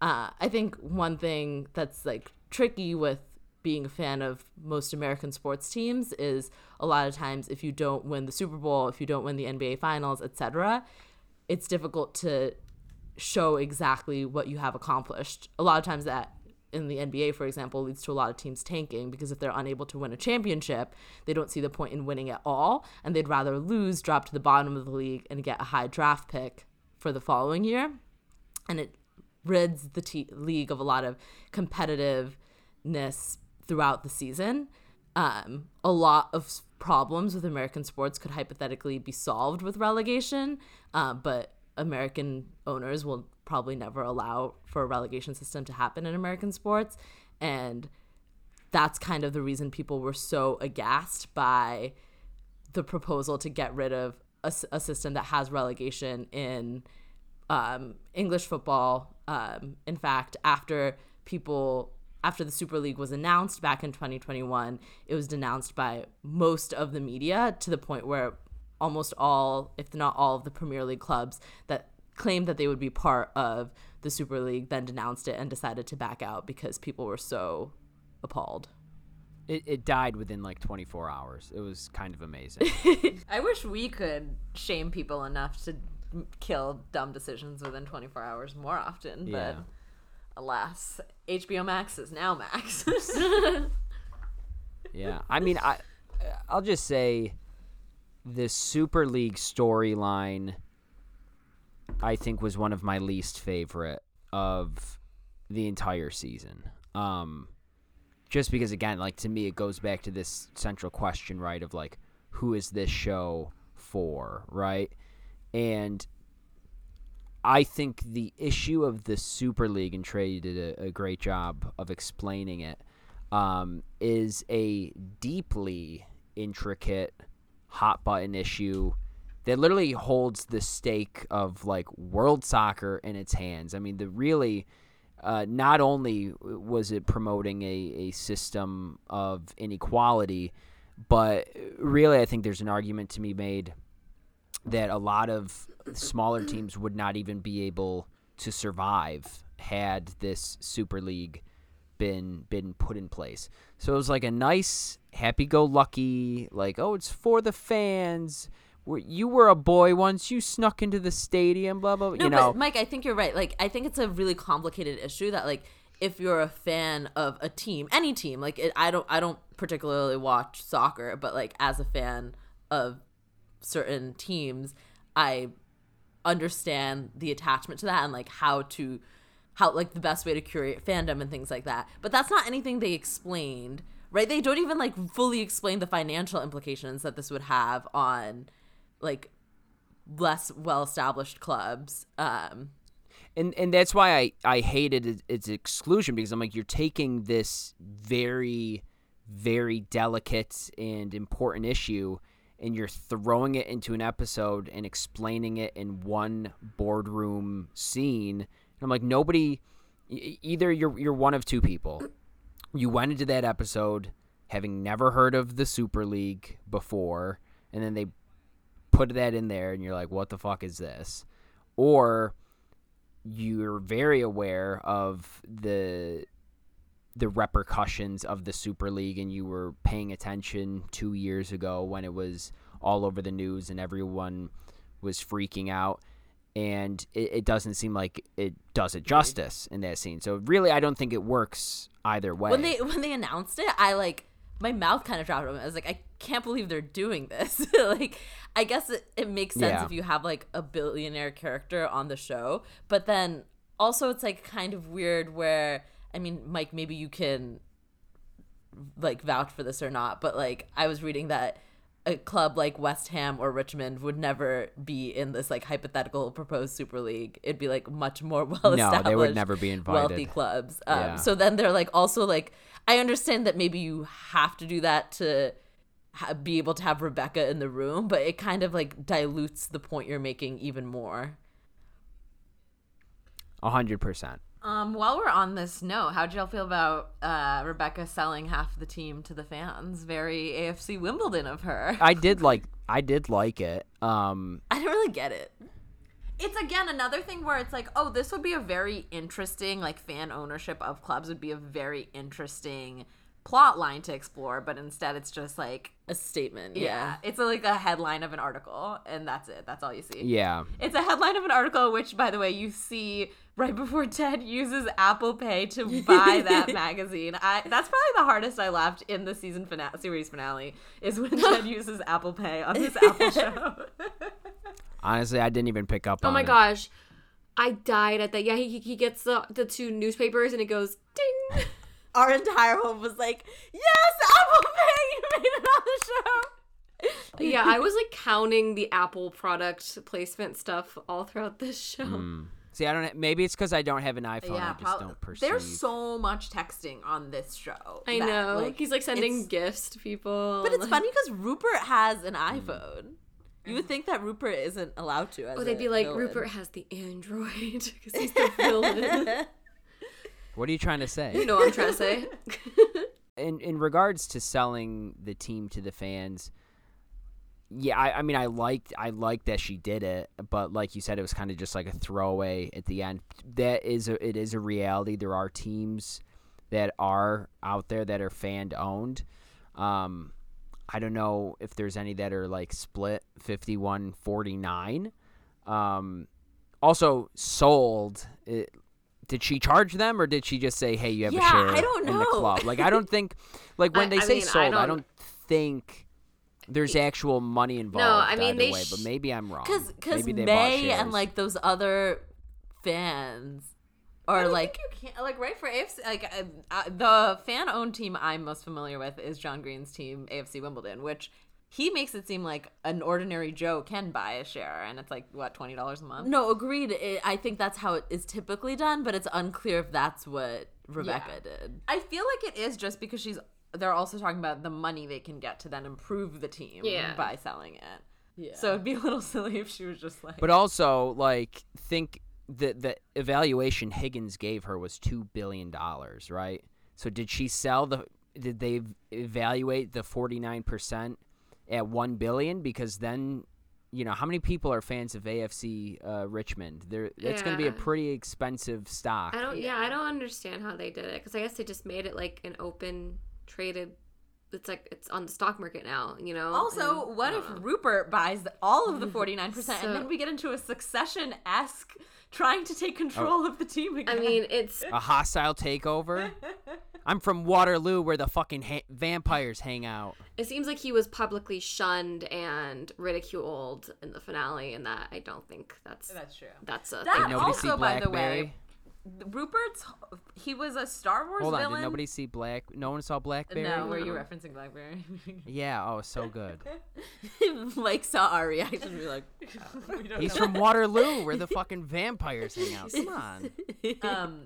Speaker 4: Uh, I think one thing that's like tricky with being a fan of most American sports teams is a lot of times if you don't win the Super Bowl, if you don't win the NBA Finals, etc., it's difficult to show exactly what you have accomplished. A lot of times that in the NBA, for example, leads to a lot of teams tanking because if they're unable to win a championship, they don't see the point in winning at all, and they'd rather lose, drop to the bottom of the league, and get a high draft pick for the following year. And it rids the league of a lot of competitiveness throughout the season. Um, a lot of problems with American sports could hypothetically be solved with relegation, uh, but American owners will probably never allow for a relegation system to happen in American sports. And that's kind of the reason people were so aghast by the proposal to get rid of a system that has relegation in um, English football. Um, in fact, after people after the Super League was announced back in 2021, it was denounced by most of the media to the point where almost all, if not all, of the Premier League clubs that claimed that they would be part of the Super League then denounced it and decided to back out because people were so appalled.
Speaker 2: It, it died within like 24 hours. It was kind of amazing.
Speaker 1: I wish we could shame people enough to kill dumb decisions within 24 hours more often,
Speaker 2: Yeah.
Speaker 1: Alas, HBO Max is now Max.
Speaker 2: Yeah, I mean, I I'll just say this Super League storyline. I think was one of my least favorite of the entire season. Um, just because again, like to me, it goes back to this central question, right? Of like, who is this show for, right? And I think the issue of the Super League, and Trey did a, a great job of explaining it, um, is a deeply intricate hot button issue that literally holds the stake of like world soccer in its hands. I mean, the really uh, not only was it promoting a, a system of inequality, but really, I think there's an argument to be made that a lot of smaller teams would not even be able to survive had this Super League been been put in place. So it was like a nice, happy-go-lucky, like oh, it's for the fans. Where you were a boy once, you snuck into the stadium, blah blah. blah
Speaker 4: No,
Speaker 2: you know,
Speaker 4: but Mike, I think you're right. Like, I think it's a really complicated issue that, like, if you're a fan of a team, any team, like, it, I don't, I don't particularly watch soccer, but like, as a fan of certain teams, I understand the attachment to that and like how to, how like the best way to curate fandom and things like that. But that's not anything they explained, right? They don't even like fully explain the financial implications that this would have on, like, less well established clubs. Um,
Speaker 2: and and that's why I I hated it, its exclusion because I'm like you're taking this very very delicate and important issue and you're throwing it into an episode and explaining it in one boardroom scene. And I'm like nobody either you're you're one of two people. You went into that episode having never heard of the Super League before and then they put that in there and you're like what the fuck is this? Or you're very aware of the the repercussions of the Super League and you were paying attention 2 years ago when it was all over the news and everyone was freaking out and it, it doesn't seem like it does it justice in that scene. So really I don't think it works either way.
Speaker 4: when they when they announced it, I like my mouth kind of dropped. I was like, I can't believe they're doing this. like, I guess it, it makes sense
Speaker 2: Yeah.
Speaker 4: if you have like a billionaire character on the show, but then also it's like kind of weird where I mean, Mike, maybe you can like vouch for this or not, but like I was reading that a club like West Ham or Richmond would never be in this like hypothetical proposed Super League. It'd be like much more well established.
Speaker 2: No, they would never be invited.
Speaker 4: Wealthy clubs. Um,
Speaker 2: Yeah.
Speaker 4: So then they're like also like I understand that maybe you have to do that to ha- be able to have Rebecca in the room, but it kind of like dilutes the point you're making even more.
Speaker 2: A 100%.
Speaker 1: Um, while we're on this note, how'd y'all feel about uh, Rebecca selling half the team to the fans? Very AFC Wimbledon of her.
Speaker 2: I did like I did like it. Um
Speaker 4: I didn't really get it.
Speaker 1: It's again another thing where it's like, oh, this would be a very interesting, like fan ownership of clubs would be a very interesting plot line to explore, but instead it's just like,
Speaker 4: A statement.
Speaker 1: yeah,
Speaker 4: Yeah.
Speaker 1: it's like a headline of an article, and that's it. That's all you see.
Speaker 2: yeah.
Speaker 1: It's a headline of an article, which, by the way, you see right before Ted uses Apple Pay to buy that magazine. I that's probably the hardest I laughed in the season finale, series finale, is when Ted uses Apple Pay on this Apple show.
Speaker 2: Honestly, I didn't even pick up
Speaker 3: Oh
Speaker 2: on
Speaker 3: my
Speaker 2: it.
Speaker 3: gosh. I died at that. Yeah, he, he gets the, the two newspapers and it goes ding.
Speaker 4: Our entire home was like, "Yes, Apple Pay, you made it on the show."
Speaker 3: yeah, I was like counting the Apple product placement stuff all throughout this show.
Speaker 2: Mm. See, I don't. Maybe it's because I don't have an iPhone. I just
Speaker 1: prob-
Speaker 2: don't perceive.
Speaker 1: There's so much texting on this show.
Speaker 3: I
Speaker 1: that,
Speaker 3: know.
Speaker 1: like,
Speaker 3: He's like sending gifts to people.
Speaker 4: But it's
Speaker 3: like-
Speaker 4: funny because Rupert has an iPhone. You would think that Rupert isn't allowed to. As
Speaker 3: Oh, they'd
Speaker 4: a
Speaker 3: be like,
Speaker 4: villain.
Speaker 3: Rupert has the Android because he's the villain.
Speaker 2: What are you trying to say?
Speaker 3: you know what I'm trying to say?
Speaker 2: in in regards to selling the team to the fans, yeah, I, I mean, I liked I liked that she did it, but like you said, it was kind of just like a throwaway at the end. That is a it is a reality. There are teams that are out there that are fan owned. Um, I don't know if there's any that are like split 51 49. Um, also sold. It, did she charge them or did she just say, "Hey, you have
Speaker 4: Yeah,
Speaker 2: a share
Speaker 4: I don't
Speaker 2: in the club"? Like I don't think like when
Speaker 3: I-
Speaker 2: they
Speaker 3: I
Speaker 2: say
Speaker 3: mean,
Speaker 2: sold, I
Speaker 3: don't-
Speaker 2: don't, think there's actual money involved.
Speaker 3: No, I mean,
Speaker 2: either
Speaker 3: they
Speaker 2: way,
Speaker 3: sh-
Speaker 2: but maybe I'm wrong.
Speaker 4: because because
Speaker 2: Maybe they bought
Speaker 4: May and like those other fans are
Speaker 1: I
Speaker 4: like
Speaker 1: think you can't like right for AFC like uh, uh, the fan owned team I'm most familiar with is John Green's team AFC Wimbledon, which he makes it seem like an ordinary Joe can buy a share, and it's like what twenty dollars a month.
Speaker 4: no agreed. It, I think that's how it is typically done, but it's unclear if that's what Rebecca
Speaker 1: Yeah.
Speaker 4: did.
Speaker 1: I feel like it is just because she's. They're also talking about the money they can get to then improve the team
Speaker 3: Yeah.
Speaker 1: by selling it.
Speaker 4: Yeah.
Speaker 1: So it'd be a little silly if she was just like.
Speaker 2: But also, like, think the the evaluation Higgins gave her was two billion dollars, right? So did she sell the? Did they evaluate the forty nine percent at one billion? Because then you know, how many people are fans of AFC uh, Richmond? There, that's going to be a pretty expensive stock.
Speaker 3: I don't. Yeah, I don't understand how they did it because I guess they just made it like an open traded. It's like it's on the stock market now. You know.
Speaker 1: Also,
Speaker 3: and,
Speaker 1: what
Speaker 3: uh,
Speaker 1: if Rupert buys all of the 49%
Speaker 3: So-
Speaker 1: and then we get into a succession esque trying to take control of the team again?
Speaker 3: I mean, it's
Speaker 2: a hostile takeover. I'm from Waterloo, where the fucking ha- vampires hang out.
Speaker 3: it seems like he was publicly shunned and ridiculed in the finale, and that I don't think that's
Speaker 1: That's true.
Speaker 3: that's a
Speaker 1: That
Speaker 3: thing.
Speaker 1: Also,
Speaker 2: see
Speaker 1: by the way, Rupert's he was a Star Wars
Speaker 2: Hold on,
Speaker 1: villain.
Speaker 2: did nobody see Black? No one saw Blackberry.
Speaker 1: No, were you referencing Blackberry?
Speaker 2: Yeah. Oh, so good.
Speaker 1: Mike saw our reaction and be like, we don't
Speaker 2: He's
Speaker 1: know.
Speaker 2: from Waterloo, where the fucking vampires hang out. Come on.
Speaker 1: um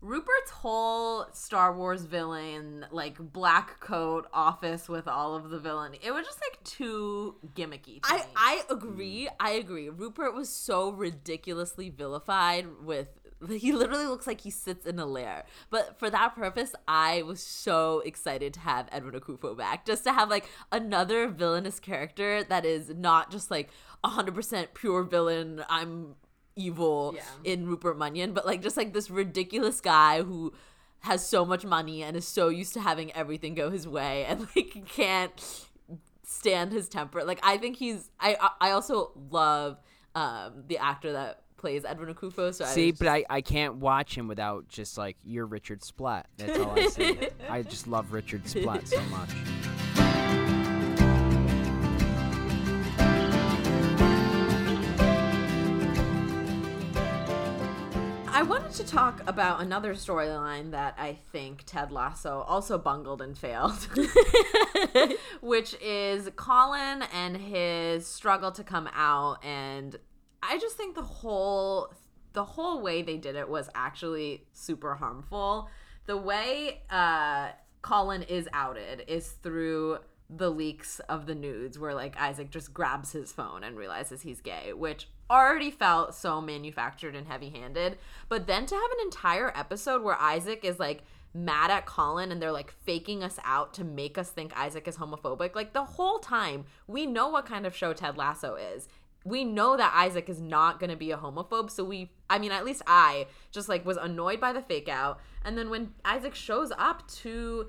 Speaker 1: Rupert's whole Star Wars villain, like black coat office with all of the villain, it was just like too gimmicky. To
Speaker 4: I,
Speaker 1: me.
Speaker 4: I agree. I agree. Rupert was so ridiculously vilified with he literally looks like he sits in a lair. But for that purpose, I was so excited to have Edwin Akufo back. Just to have like another villainous character that is not just like 100% pure villain, I'm evil
Speaker 1: Yeah.
Speaker 4: in Rupert Mannion, but like just like this ridiculous guy who has so much money and is so used to having everything go his way and like can't stand his temper. Like I think he's I I I also love um the actor that plays Edwin Akufo. So I
Speaker 2: See,
Speaker 4: was
Speaker 2: but I, I can't watch him without just like you're Richard Splett. That's all I see. I just love Richard Splett so much.
Speaker 1: I wanted to talk about another storyline that I think Ted Lasso also bungled and failed, which is Colin and his struggle to come out. And I just think the whole the whole way they did it was actually super harmful. The way uh, Colin is outed is through the leaks of the nudes where like Isaac just grabs his phone and realizes he's gay, which already felt so manufactured and heavy-handed. But then to have an entire episode where Isaac is like mad at Colin and they're like faking us out to make us think Isaac is homophobic, like the whole time we know what kind of show Ted Lasso is. We know that Isaac is not going to be a homophobe, so we I mean at least I just like was annoyed by the fake out. And then when Isaac shows up to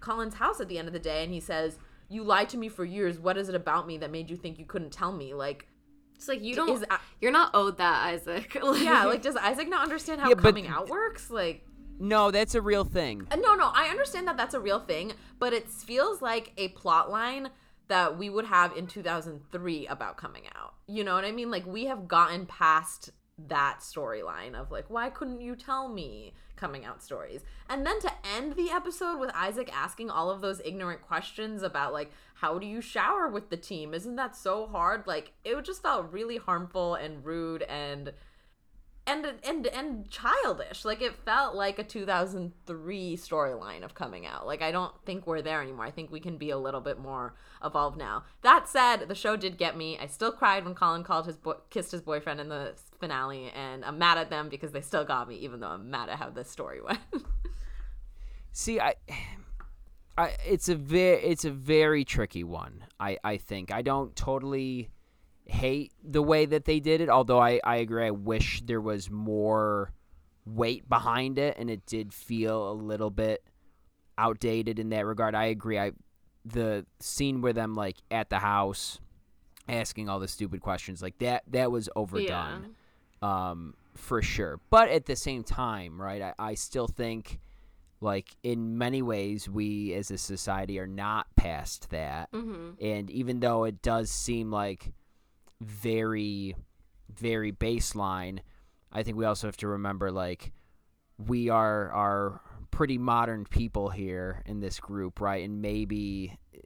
Speaker 1: Colin's house at the end of the day and he says, "You lied to me for years. What is it about me that made you think you couldn't tell me?" Like,
Speaker 3: It's like you don't.
Speaker 1: is
Speaker 3: you're not owed that, Isaac.
Speaker 1: yeah, like does Isaac not understand how
Speaker 2: Yeah, but-
Speaker 1: coming out works? Like,
Speaker 2: No, that's a real thing.
Speaker 1: uh, no, no, I understand that that's a real thing, but it feels like a plot line that we would have in 2003 about coming out. You know what I mean? Like we have gotten past that storyline of like why couldn't you tell me coming out stories. And then to end the episode with isaac asking all of those ignorant questions about like how do you shower with the team? Isn't that so hard? Like it just felt really harmful and rude and and and and childish. Like it felt like a 2003 storyline of coming out. Like i don't think we're there anymore. I think we can be a little bit more evolved now. That said the show did get me. I still cried when colin called his boy- kissed his boyfriend in the finale and i'm mad at them because they still got me even though i'm mad at how this story went.
Speaker 2: See, I, I, it's a very, it's a very tricky one. I, I think. I don't totally hate the way that they did it. Although I, I agree. I wish there was more weight behind it, and it did feel a little bit outdated in that regard. I agree. I, the scene where them like at the house, asking all the stupid questions like that, that was overdone um, for sure. But at the same time, right, I, I still think, like, in many ways, we as a society are not past that.
Speaker 3: hmm
Speaker 2: And even though it does seem like very, very baseline, I think we also have to remember, like, we are are pretty modern people here in this group, right? And maybe eh,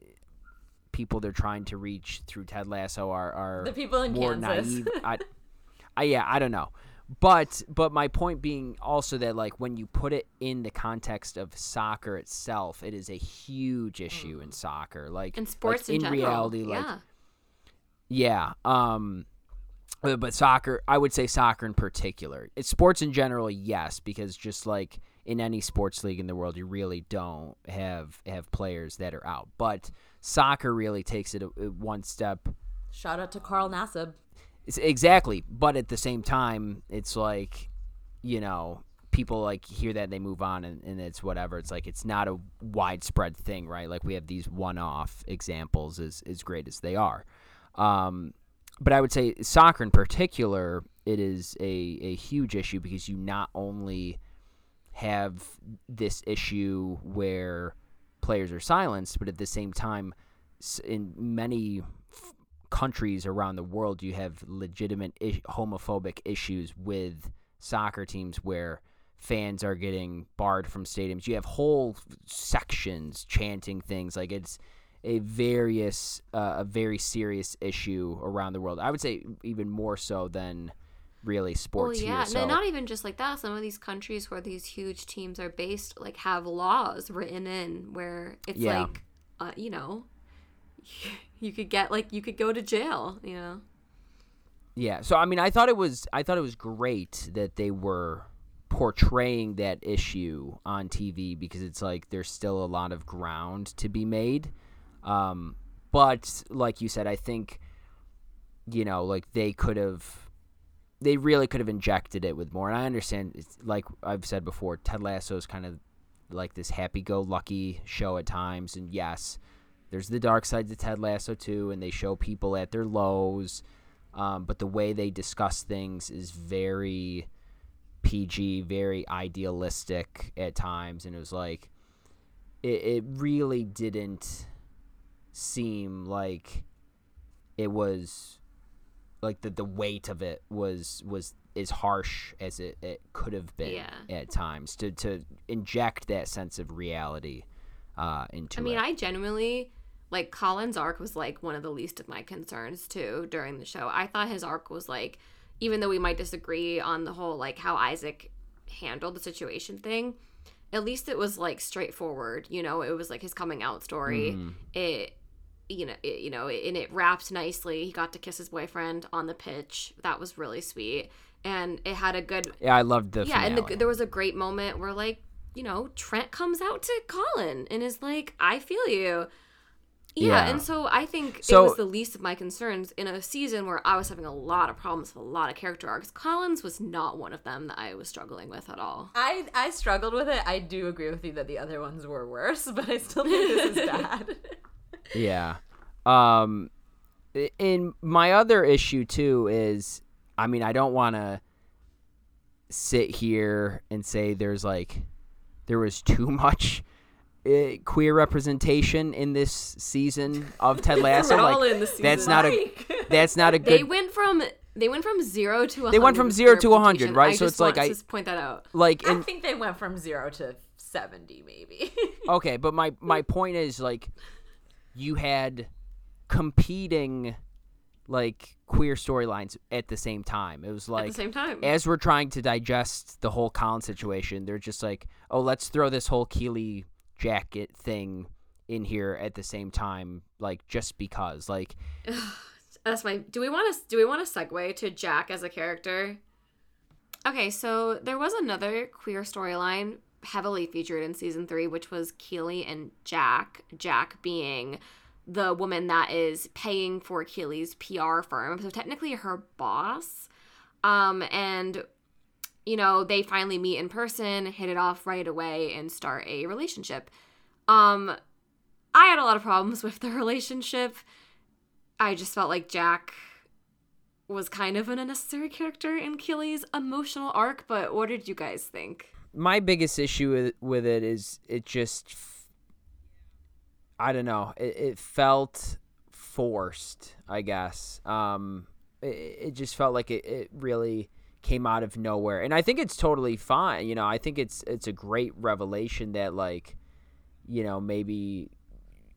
Speaker 2: people they're trying to reach through Ted Lasso are, are
Speaker 1: the people in
Speaker 2: more
Speaker 1: kansas
Speaker 2: naive. I, I, yeah, I don't know, but but my point being also that like when you put it in the context of soccer itself, it is a huge issue in soccer. Like
Speaker 3: And
Speaker 2: like,
Speaker 3: sports in,
Speaker 2: in
Speaker 3: general.
Speaker 2: reality, like
Speaker 3: yeah.
Speaker 2: Yeah, um, uh, but soccer, I would say soccer in particular. It's sports in general, yes, because just like in any sports league in the world, you really don't have have players that are out. But soccer really takes it a, a one step
Speaker 4: Shout out to Carl Nassib.
Speaker 2: It's exactly, but at the same time, it's like, you know, people like hear that and they move on and, and it's whatever. It's like it's not a widespread thing, right? Like we have these one-off examples, as as great as they are. Um, but I would say soccer in particular, it is a a huge issue because you not only have this issue where players are silenced, but at the same time, in many f- countries around the world, you have legitimate I- homophobic issues with soccer teams where fans are getting barred from stadiums. You have whole sections chanting things like it's a various uh, a very serious issue around the world. I would say even more so than really sports
Speaker 3: well, yeah,
Speaker 2: here. So
Speaker 3: no, not even just like that. Some of these countries where these huge teams are based, like, have laws written in where it's
Speaker 2: Yeah.
Speaker 3: like, uh, you know, you could get like you could go to jail. You know.
Speaker 2: Yeah, so I mean, I thought it was I thought it was great that they were portraying that issue on TV because it's like there's still a lot of ground to be made. Um, but like you said, I think you know, like they could have they really could have injected it with more. And I understand it's like I've said before, Ted Lasso is kind of like this happy-go-lucky show at times. And yes, there's the dark side to Ted Lasso too and they show people at their lows. Um, but the way they discuss things is very PG, very idealistic at times, and it was like it, it really didn't seem like it was like the the weight of it was was as harsh as it, it could have been
Speaker 3: Yeah.
Speaker 2: at times to to inject that sense of reality uh, into it.
Speaker 3: I mean,
Speaker 2: it.
Speaker 3: I genuinely like Colin's arc was like one of the least of my concerns too during the show. I thought his arc was like, even though we might disagree on the whole like how Isaac handled the situation thing, at least it was like straightforward. You know, it was like his coming out story.
Speaker 2: Mhm.
Speaker 3: It. You know, it, you know, and it wrapped nicely. He got to kiss his boyfriend on the pitch. That was really sweet, and it had a good
Speaker 2: yeah, I loved the
Speaker 3: yeah, and the, there was a great moment where like you know Trent comes out to Colin and is like, "I feel you." Yeah,
Speaker 2: Yeah.
Speaker 3: and so I think
Speaker 2: So-
Speaker 3: it was the least of my concerns in a season where I was having a lot of problems with a lot of character arcs. Collins was not one of them that I was struggling with at all.
Speaker 1: I I struggled with it. I do agree with you that the other ones were worse, but I still think this is bad.
Speaker 2: Yeah. Um i- in my other issue too is I mean, I don't want to sit here and say there's like there was too much uh, queer representation in this season of Ted Lasso.
Speaker 3: We're all
Speaker 2: like
Speaker 3: in the season.
Speaker 2: that's not a that's not a good.
Speaker 3: They went from they went from zero to 100
Speaker 2: They went from zero to 100, right?
Speaker 3: I
Speaker 2: So it's like I-
Speaker 3: to point that out.
Speaker 2: like
Speaker 1: I think they went from zero to seventy, maybe.
Speaker 2: Okay, but my my point is like you had competing like queer storylines at the same time. It was like
Speaker 3: At the same time,
Speaker 2: as we're trying to digest the whole Colin situation, they're just like, oh, let's throw this whole Keeley jacket thing in here at the same time, like just because. Like,
Speaker 3: That's my. Do we want to? Do we want to segue to Jack as a character? Okay, so there was another queer storyline heavily featured in season three, which was Keeley and Jack. Jack being the woman that is paying for Keeley's PR firm, so technically her boss. Um, and you know they finally meet in person, hit it off right away, and start a relationship. Um, I had a lot of problems with the relationship. I just felt like Jack was kind of an unnecessary character in Keeley's emotional arc, but what did you guys think?
Speaker 2: My biggest issue with, with it is it just I don't know, it, it felt forced, I guess. Um, it, it just felt like it, it really came out of nowhere and i think it's totally fine you know i think it's it's a great revelation that like you know maybe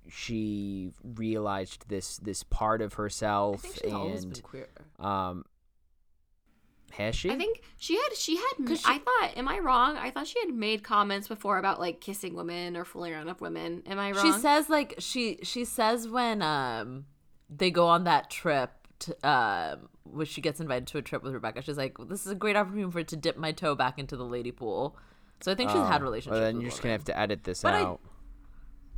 Speaker 2: she realized this this part of herself
Speaker 4: think she's always
Speaker 2: and um has she
Speaker 3: I think she had she had
Speaker 4: 'Cause
Speaker 3: I thought am I wrong? I thought she had made comments before about like kissing women or fooling around with women. Am I wrong?
Speaker 4: She says like she she says when um they go on that trip to, um when she gets invited to a trip with Rebecca, she's like, "This is a great opportunity for it to dip my toe back into the lady pool." So I think she's had
Speaker 2: Oh,
Speaker 4: relationships.
Speaker 2: well, then
Speaker 4: with
Speaker 2: you're just gonna have to edit this
Speaker 1: But I-
Speaker 2: out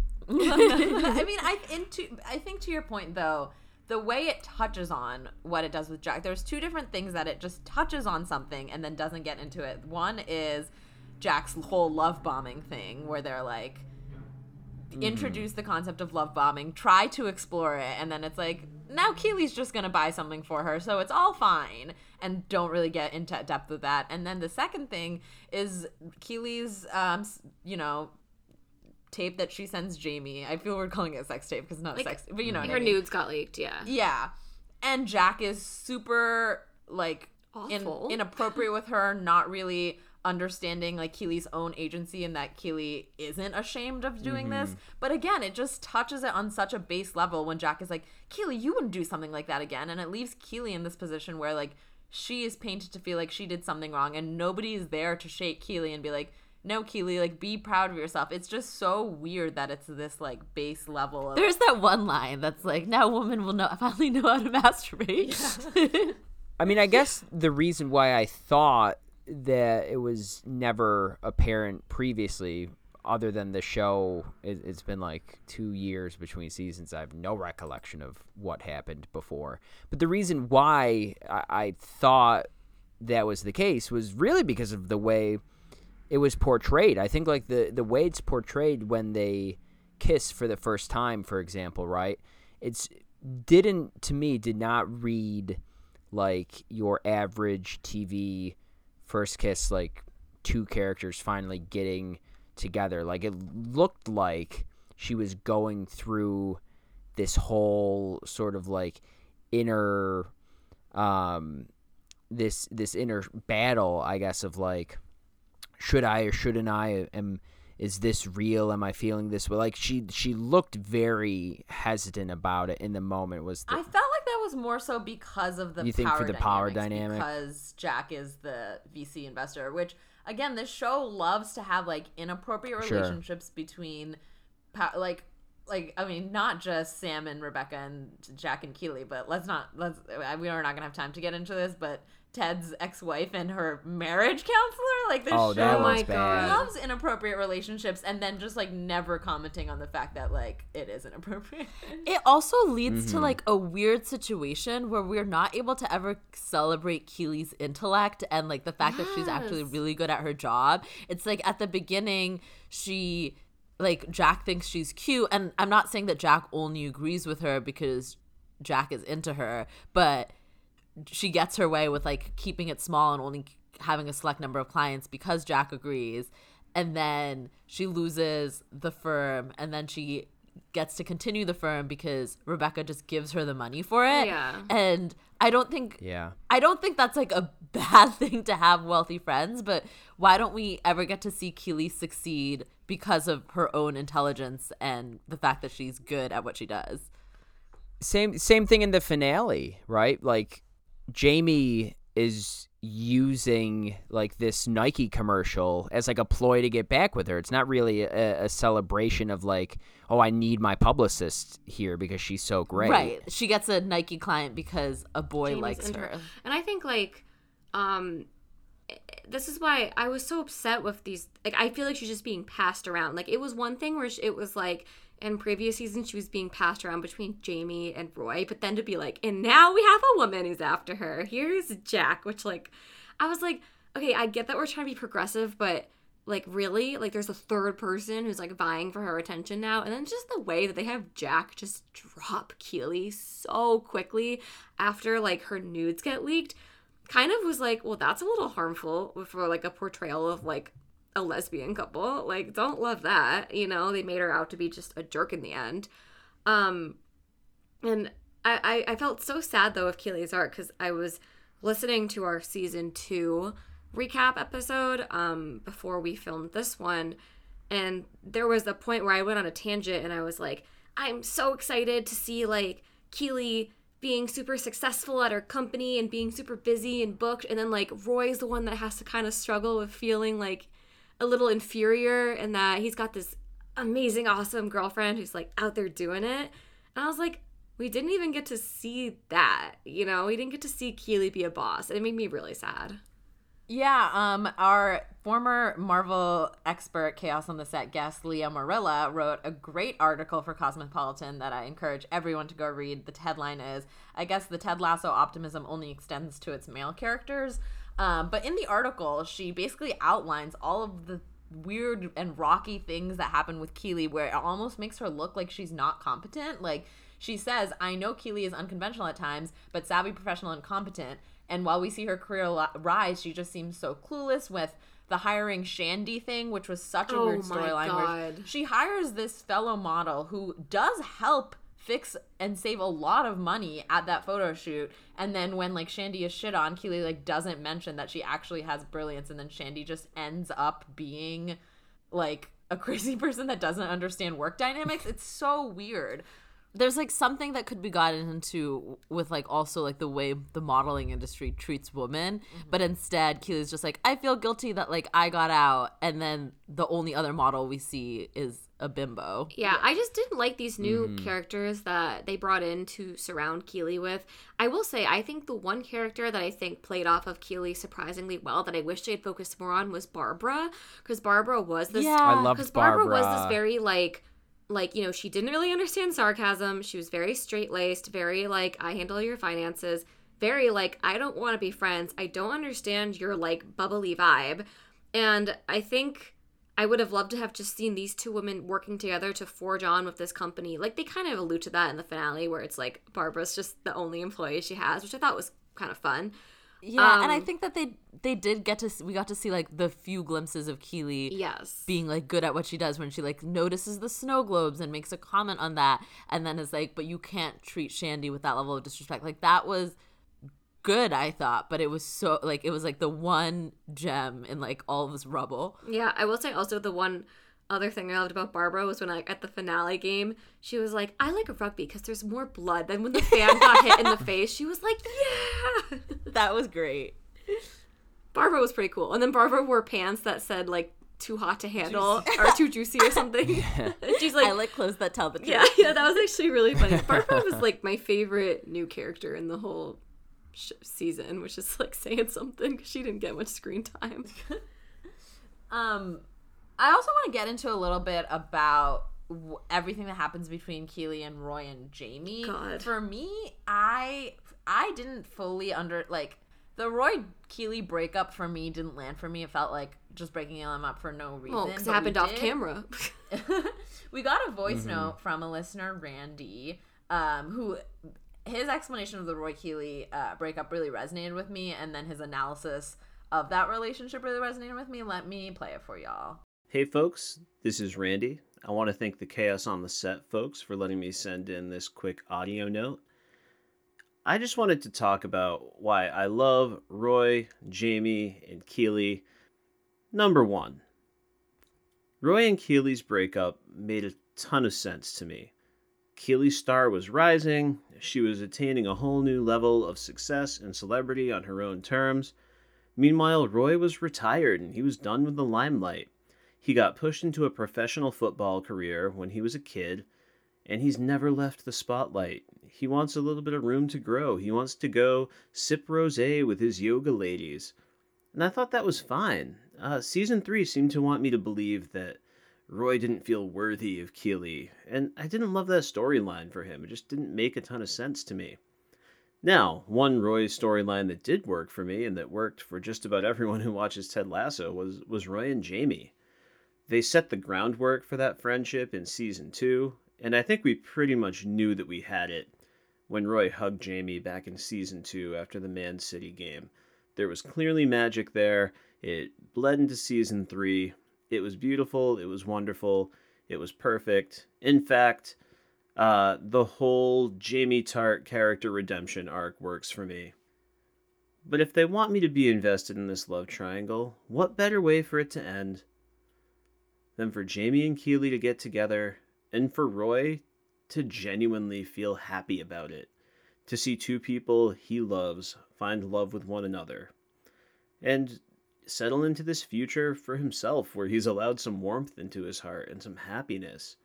Speaker 1: I mean, I into I think to your point though, the way it touches on what it does with Jack, there's two different things that it just touches on something and then doesn't get into it. One is Jack's whole love bombing thing, where they're like, introduce the concept of love bombing, try to explore it, and then it's like, now Keeley's just gonna buy something for her, so it's all fine, and don't really get into depth with that. And then the second thing is Keeley's, um, you know, tape that she sends Jamie. I feel we're calling it a sex tape because it's not
Speaker 3: Like,
Speaker 1: a sex, but you know, what I
Speaker 3: Her
Speaker 1: mean.
Speaker 3: nudes got leaked, yeah.
Speaker 1: Yeah. And Jack is super like in,
Speaker 3: Awful.
Speaker 1: inappropriate with her, not really understanding like Keeley's own agency and that Keeley isn't ashamed of doing mm-hmm. this. But again, it just touches it on such a base level when Jack is like, Keeley, you wouldn't do something like that again. And it leaves Keeley in this position where like she is painted to feel like she did something wrong and nobody is there to shake Keeley and be like, no, Keeley, like be proud of yourself. It's just so weird that it's this like base level of
Speaker 4: There's that one line that's like, now women will know finally know how to masturbate.
Speaker 2: I mean, I guess the reason why I thought that it was never apparent previously, other than the show, it, it's been like two years between seasons. I have no recollection of what happened before. But the reason why I, I thought that was the case was really because of the way it was portrayed. I think like the the way it's portrayed when they kiss for the first time, for example, right? It's didn't to me did not read like your average TV first kiss like two characters finally getting together. Like it looked like she was going through this whole sort of like inner um this this inner battle, I guess, of like should I or shouldn't I am is this real am i feeling this way like she she looked very hesitant about it in the moment was the,
Speaker 1: I felt like that was more so because of the
Speaker 2: You think
Speaker 1: power
Speaker 2: for the power dynamic?
Speaker 1: because Jack is the VC investor, which again this show loves to have like inappropriate
Speaker 2: Sure.
Speaker 1: relationships between like like I mean not just Sam and Rebecca and Jack and Keeley, but let's not let's we are not gonna have time to get into this, but Ted's ex-wife and her marriage counselor, like this
Speaker 2: oh
Speaker 1: show
Speaker 3: my God.
Speaker 1: loves inappropriate relationships and then just like never commenting on the fact that like it is inappropriate.
Speaker 4: It also leads
Speaker 2: Mm-hmm.
Speaker 4: to like a weird situation where we're not able to ever celebrate Keeley's intellect and like the fact that she's actually really good at her job. It's like at the beginning, she like Jack thinks she's cute, and I'm not saying that Jack only agrees with her because Jack is into her, but she gets her way with like keeping it small and only having a select number of clients because Jack agrees. And then she loses the firm and then she gets to continue the firm because Rebecca just gives her the money for it.
Speaker 3: Yeah.
Speaker 4: And I don't think
Speaker 2: yeah
Speaker 4: I don't think that's like a bad thing to have wealthy friends, but why don't we ever get to see Keeley succeed because of her own intelligence and the fact that she's good at what she does?
Speaker 2: same same thing in the finale, right? Like Jamie is using like this Nike commercial as like a ploy to get back with her. It's not really a, a celebration of like, oh, I need my publicist here because she's so great.
Speaker 4: Right. She gets a Nike client because a boy
Speaker 3: Jamie's
Speaker 4: likes
Speaker 3: into
Speaker 4: her.
Speaker 3: And I think like um this is why I was so upset with these like I feel like she's just being passed around. Like it was one thing where it was like in previous seasons she was being passed around between Jamie and Roy, but then to be like and now we have a woman who's after her. Here's Jack, which like I was like okay, I get that we're trying to be progressive, but like really like there's a third person who's like vying for her attention now and then just the way that they have jack just drop keeley so quickly after like her nudes get leaked kind of was like well that's a little harmful for like a portrayal of like a lesbian couple like don't love that you know they made her out to be just a jerk in the end um and i i, I felt so sad though of keeley's art because i was listening to our season two recap episode um before we filmed this one and there was a point where I went on a tangent and I was like, I'm so excited to see like Keeley being super successful at her company and being super busy and booked. And then like Roy's the one that has to kind of struggle with feeling like a little inferior and that he's got this amazing, awesome girlfriend who's like out there doing it. And I was like, we didn't even get to see that, you know? We didn't get to see Keeley be a boss. And it made me really sad.
Speaker 1: Yeah, um, our former Marvel expert, Chaos on the Set guest Leah Marilla, wrote a great article for Cosmopolitan that I encourage everyone to go read. The headline is I guess the Ted Lasso optimism only extends to its male characters. Um, but in the article, she basically outlines all of the weird and rocky things that happen with Keeley where it almost makes her look like she's not competent. Like she says, I know Keeley is unconventional at times, but savvy, professional, and competent. And while we see her career li- rise, she just seems so clueless with the hiring Shandy thing, which was such a
Speaker 3: Oh
Speaker 1: weird storyline. She hires this fellow model who does help fix and save a lot of money at that photo shoot. And then when like Shandy is shit on, Keeley like doesn't mention that she actually has brilliance, and then Shandy just ends up being like a crazy person that doesn't understand work dynamics. It's so weird.
Speaker 4: There's like something that could be gotten into with like also like the way the modeling industry treats women mm-hmm. but instead keeley's just like i feel guilty that like i got out and then the only other model we see is a bimbo
Speaker 3: Yeah, I just didn't like these new mm-hmm. characters that they brought in to surround Keeley with. I will say, I think the one character that I think played off of Keeley surprisingly well that I wish they had focused more on was Barbara, because Barbara was this.
Speaker 4: Yeah.
Speaker 2: I loved
Speaker 3: because Barbara. was this very like. Like, you know, she didn't really understand sarcasm. She was very straight laced, very like, I handle your finances. Very like, I don't want to be friends. I don't understand your like bubbly vibe. And I think I would have loved to have just seen these two women working together to forge on with this company. Like they kind of allude to that in the finale where it's like Barbara's just the only employee she has, which I thought was kind of fun.
Speaker 4: Yeah and i
Speaker 3: Um,
Speaker 4: think that they they did get to we got to see like the few glimpses of keeley
Speaker 3: Yes.
Speaker 4: being like good at what she does when she like notices the snow globes and makes a comment on that and then is like but you can't treat shandy with that level of disrespect like that was good i thought but it was so like it was like the one gem in like all of this rubble
Speaker 3: Yeah, I will say also the one other thing I loved about Barbara was when like at the finale game, she was like, "I like rugby because there's more blood." Then when the fan got hit in the face, she was like, "Yeah."
Speaker 4: that was great
Speaker 3: Barbara was pretty cool, and then Barbara wore pants that said like "too hot to handle" or "too juicy" or something. And She's like,
Speaker 4: i like clothes that tell the truth
Speaker 3: Yeah, yeah, that was actually really funny. Barbara was like my favorite new character in the whole sh- season, which is like saying something because she didn't get much screen time.
Speaker 1: Um, I also want to get into a little bit about w- everything that happens between Keeley and Roy and Jamie.
Speaker 3: God.
Speaker 1: For me, I I didn't fully under like the Roy Keeley breakup for me didn't land for me. It felt like just breaking them up for no reason.
Speaker 3: Well, because it happened off
Speaker 1: did-
Speaker 3: camera.
Speaker 1: we got a voice note from a listener, Randy, um, who his explanation of the Roy Keeley uh, breakup really resonated with me, and then his analysis of that relationship really resonated with me. Let me play it for y'all.
Speaker 5: Hey folks, this is Randy. I want to thank the Chaos on the Set folks for letting me send in this quick audio note. I just wanted to talk about why I love Roy, Jamie, and Keeley. Number one, Roy and Keeley's breakup made a ton of sense to me. Keeley's star was rising, she was attaining a whole new level of success and celebrity on her own terms. Meanwhile, Roy was retired and he was done with the limelight. He got pushed into a professional football career when he was a kid, and he's never left the spotlight. He wants a little bit of room to grow. He wants to go sip rosé with his yoga ladies. And I thought that was fine. Uh, season 3 seemed to want me to believe that Roy didn't feel worthy of Keeley, and I didn't love that storyline for him. It just didn't make a ton of sense to me. Now, one Roy storyline that did work for me and that worked for just about everyone who watches Ted Lasso was, was Roy and Jamie. They set the groundwork for that friendship in season two, and I think we pretty much knew that we had it when Roy hugged Jamie back in season two after the Man City game. There was clearly magic there. It bled into season three. It was beautiful. It was wonderful. It was perfect. In fact, uh, the whole Jamie Tart character redemption arc works for me. But if they want me to be invested in this love triangle, what better way for it to end than for Jamie and Keeley to get together and for Roy to genuinely feel happy about it, to see two people he loves find love with one another, and settle into this future for himself where he's allowed some warmth into his heart and some happiness.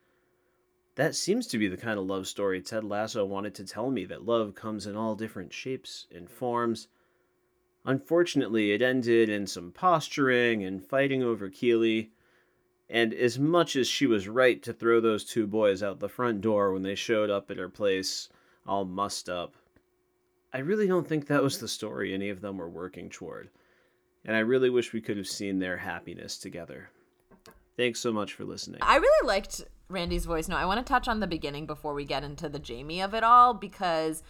Speaker 5: That seems to be the kind of love story Ted Lasso wanted to tell me that love comes in all different shapes and forms. Unfortunately, it ended in some posturing and fighting over Keeley. And as much as she was right to throw those two boys out the front door when they showed up at her place all mussed up, I really don't think that was the story any of them were working toward. And I really wish we could have seen their happiness together. Thanks so much for listening.
Speaker 1: I really liked Randy's voice No, I want to touch on the beginning before we get into the Jamie of it all because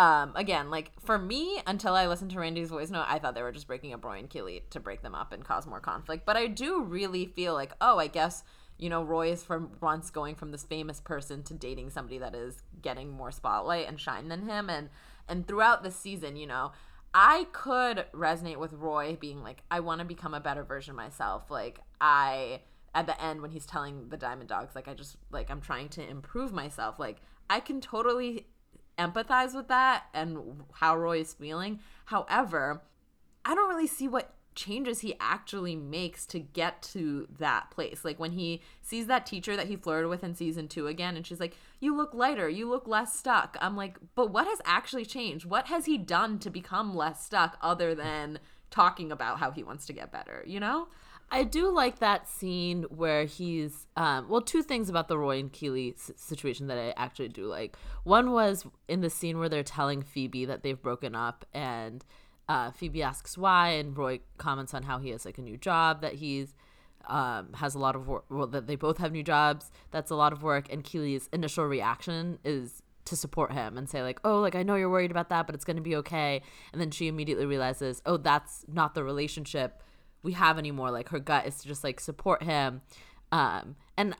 Speaker 1: um again, like for me, until I listened to Randy's voice note, I thought they were just breaking up Roy and Keeley to break them up and cause more conflict. But I do really feel like, oh, I guess you know, Roy is from once going from this famous person to dating somebody that is getting more spotlight and shine than him and and throughout the season, you know, I could resonate with Roy being like, I want to become a better version myself. Like I at the end when he's telling the Diamond Dogs, like I just like I'm trying to improve myself. Like I can totally empathize with that and how Roy is feeling. However, I don't really see what changes he actually makes to get to that place. Like when he sees that teacher that he flirted with in season two again, and she's like, You look lighter, you look less stuck. I'm like, But what has actually changed? What has he done to become less stuck other than talking about how he wants to get better, you know?
Speaker 4: I do like that scene where he's um, well, two things about the Roy and Keeley s- situation that I actually do like. One was in the scene where they're telling Phoebe that they've broken up, and uh, Phoebe asks why, and Roy comments on how he has like a new job that he's um, has a lot of work. Well, that they both have new jobs. That's a lot of work, and Keeley's initial reaction is to support him and say like, "Oh, like I know you're worried about that, but it's going to be okay." And then she immediately realizes, "Oh, that's not the relationship." We have anymore like her gut is to just like support him. Um and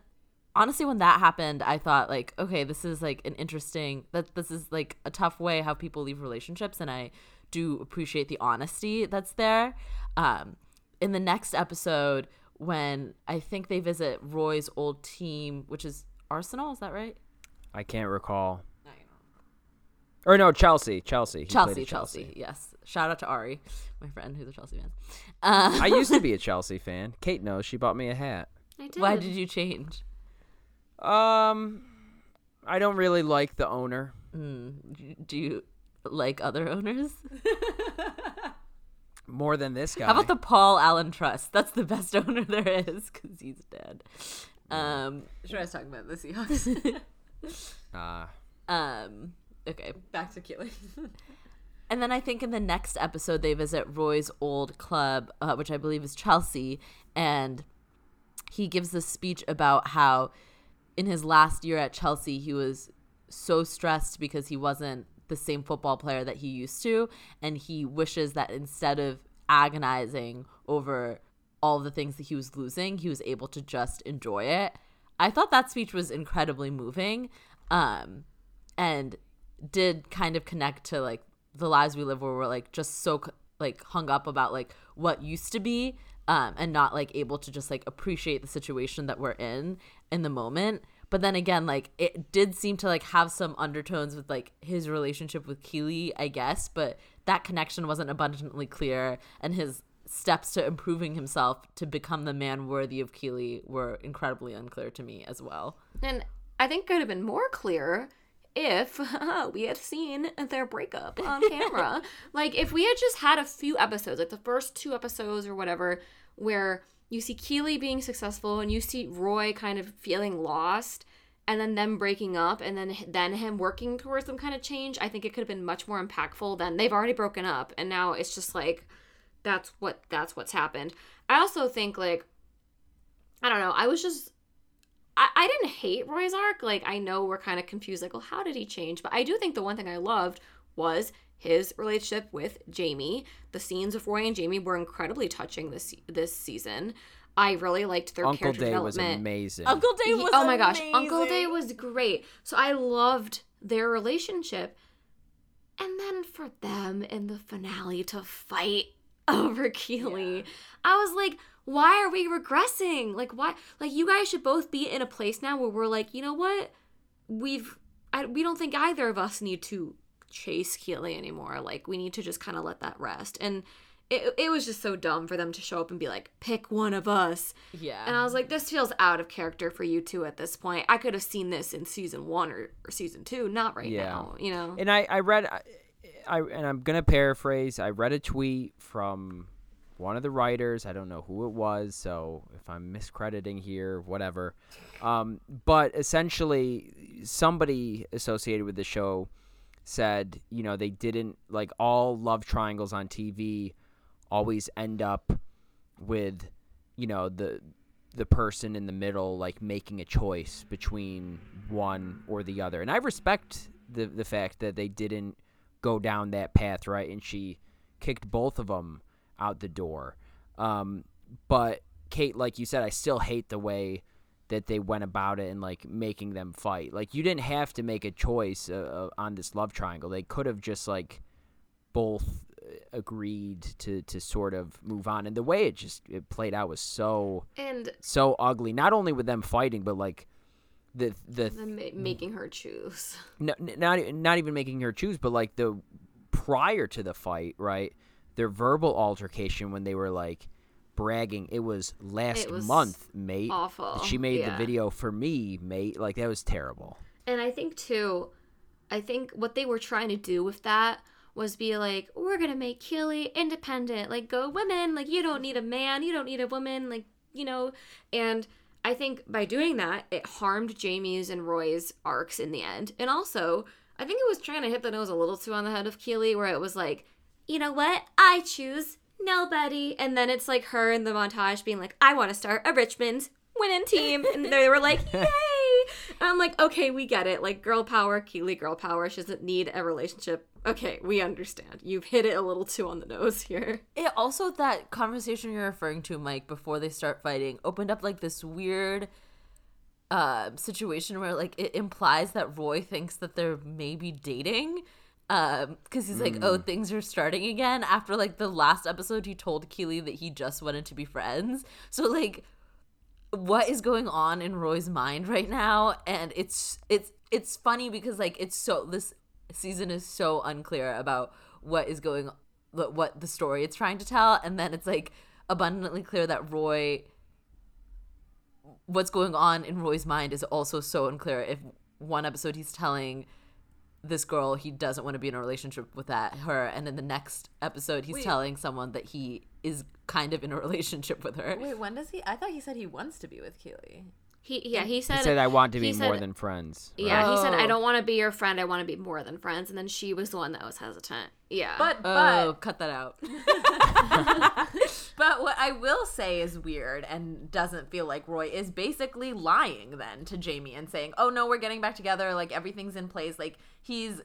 Speaker 4: honestly when that happened i thought like okay this is like an interesting that this is like a tough way how people leave relationships and i do appreciate the honesty that's there. Um in the next episode when i think they visit roy's old team which is arsenal is that right?
Speaker 2: I can't recall. Or no, Chelsea. Chelsea. He played
Speaker 4: chelsea, chelsea yes shout out to ari my friend who's a chelsea fan uh,
Speaker 2: I used to be a Chelsea fan. Kate knows. She bought me a hat.
Speaker 3: I did.
Speaker 4: why did you change
Speaker 2: Um, I don't really like the owner.
Speaker 4: Mm, do you like other owners?
Speaker 2: more than this guy.
Speaker 4: How about the Paul Allen Trust? That's the best owner there is because he's dead. Um,
Speaker 1: Sure, I was talking about the Seahawks.
Speaker 2: Uh,
Speaker 4: um, okay.
Speaker 1: Back to Keeley.
Speaker 4: And then I think in the next episode they visit Roy's old club, uh, which I believe is Chelsea, and he gives this speech about how in his last year at Chelsea he was so stressed because he wasn't the same football player that he used to, and he wishes that instead of agonizing over all the things that he was losing, he was able to just enjoy it. I thought that speech was incredibly moving, um, and did kind of connect to like the lives we live where we're like just so like hung up about like what used to be um, and not like able to just like appreciate the situation that we're in in the moment. But then again like it did seem to like have some undertones with like his relationship with Keeley I guess but that connection wasn't abundantly clear and his steps to improving himself to become the man worthy of Keeley were incredibly unclear to me as well.
Speaker 3: And I think could have been more clear if we had seen their breakup on camera. like if we had just had a few episodes, like the first two episodes or whatever, where you see Keeley being successful and you see Roy kind of feeling lost and then them breaking up and then then him working towards some kind of change, I think it could have been much more impactful than they've already broken up and now it's just like that's what that's what's happened. I also think like I don't know, I was just I, I didn't hate Roy's arc. Like, I know we're kind of confused, like, well, how did he change? But I do think the one thing I loved was his relationship with Jamie. The scenes of Roy and Jamie were incredibly touching this this season. I really liked their
Speaker 2: Uncle
Speaker 3: character
Speaker 2: Day was amazing.
Speaker 4: Uncle Day
Speaker 3: He-
Speaker 4: was
Speaker 3: oh my gosh, Uncle Day was great. So I loved their relationship. And then for them in the finale to fight over Keeley, I was like, why are we regressing? Like, why? Like, you guys should both be in a place now where we're like, you know what? We've, I, we don't think either of us need to chase Keeley anymore. Like, we need to just kind of let that rest. And it, it was just so dumb for them to show up and be like, pick one of us.
Speaker 4: yeah
Speaker 3: And I was like, this feels out of character for you two at this point. I could have seen this in season one or, or season two, not right
Speaker 2: Yeah.
Speaker 3: now, you know?
Speaker 2: And I, I read, I, I and I'm gonna paraphrase. I read a tweet from one of the writers. I don't know who it was, so if I'm miscrediting here, whatever. Um, but essentially, somebody associated with the show said, you know, they didn't like all love triangles on TV always end up with, you know, the the person in the middle like making a choice between one or the other. And I respect the the fact that they didn't go down that path, right? And she kicked both of them out the door. Um, but Kate, like you said, I still hate the way that they went about it and like making them fight. Like you didn't have to make a choice uh, uh on this love triangle. They could have just like both uh, agreed to to sort of move on. And the way it just it played out was so
Speaker 3: And
Speaker 2: so ugly. Not only with them fighting, but like the the
Speaker 3: the ma- making her choose.
Speaker 2: no, not not even making her choose, but like the prior to the fight, right? Their verbal altercation when they were like bragging. It was last
Speaker 3: It was
Speaker 2: month, mate.
Speaker 3: awful,
Speaker 2: She made
Speaker 3: yeah.
Speaker 2: the video for me, mate. Like that was terrible.
Speaker 3: And I think too, I think what they were trying to do with that was be like, we're gonna make Keeley independent. Like, go women. Like, you don't need a man. You don't need a woman. Like, you know. And I think by doing that, it harmed Jamie's and Roy's arcs in the end. And also, I think it was trying to hit the nose a little too on the head of Keeley, where it was like, you know what? I choose nobody. And then it's like her in the montage being like, I want to start a Richmond winning team. And they were like, yay. And I'm like, okay, we get it. Like, girl power, Keeley, girl power. She doesn't need a relationship. Okay, we understand. You've hit it a little too on the nose here.
Speaker 4: It also that conversation you're referring to, Mike, before they start fighting, opened up like this weird uh, situation where like it implies that Roy thinks that they're maybe dating. Um, because he's like, oh, things are starting again. After like the last episode he told Keeley that he just wanted to be friends. So like what is going on in Roy's mind right now? And it's it's it's funny because like it's so this season is so unclear about what is going what what the story it's trying to tell. And then it's like abundantly clear that Roy what's going on in Roy's mind is also so unclear. If one episode he's telling this girl he doesn't want to be in a relationship with that her and in the next episode he's
Speaker 1: Wait.
Speaker 4: telling someone that he is kind of in a relationship with her
Speaker 1: Wait, when does he? I thought he said he wants to be with Keeley.
Speaker 3: He, yeah, he said,
Speaker 2: He said I want to be
Speaker 3: he
Speaker 2: more than friends.
Speaker 3: yeah, he said, I
Speaker 1: Oh.
Speaker 3: don't want to be your friend. I want to be more than friends. And then she was the one that was hesitant. Yeah.
Speaker 1: But
Speaker 4: oh
Speaker 1: but
Speaker 4: cut that out
Speaker 1: but what I will say is weird and doesn't feel like Roy is basically lying then to Jamie and saying, "Oh no, we're getting back together. Like everything's in place." Like he's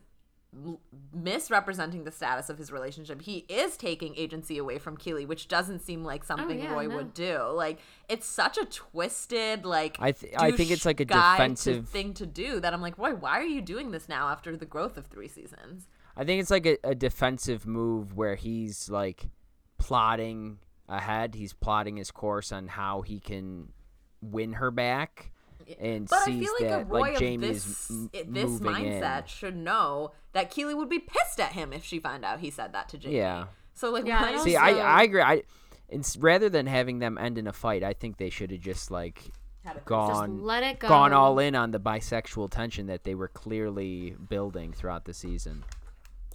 Speaker 1: misrepresenting the status of his relationship. He is taking agency away from Keeley, which doesn't seem like oh, something
Speaker 3: yeah,
Speaker 1: Roy
Speaker 3: no.
Speaker 1: would do. Like it's such a twisted like
Speaker 2: I th- I think it's like a
Speaker 1: douche guy to-
Speaker 2: defensive-
Speaker 1: thing to do that I'm like, Roy, why are you doing this now after the growth of three seasons?
Speaker 2: I think it's like a, a defensive move where he's like plotting ahead. He's plotting his course on how he can win her back, and
Speaker 1: But I
Speaker 2: sees
Speaker 1: feel like
Speaker 2: that
Speaker 1: a Roy
Speaker 2: like
Speaker 1: of
Speaker 2: Jamie
Speaker 1: this,
Speaker 2: is m-
Speaker 1: i- this
Speaker 2: moving
Speaker 1: mindset
Speaker 2: in.
Speaker 1: should know that Keeley would be pissed at him if she found out he said that to Jamie.
Speaker 2: Yeah.
Speaker 1: So like,
Speaker 3: Yeah,
Speaker 1: why
Speaker 2: See,
Speaker 3: also-
Speaker 2: I I agree. I it's rather than having them end in a fight, I think they should have just like
Speaker 3: Just
Speaker 2: gone
Speaker 3: let it go.
Speaker 2: gone all in on the bisexual tension that they were clearly building throughout the season.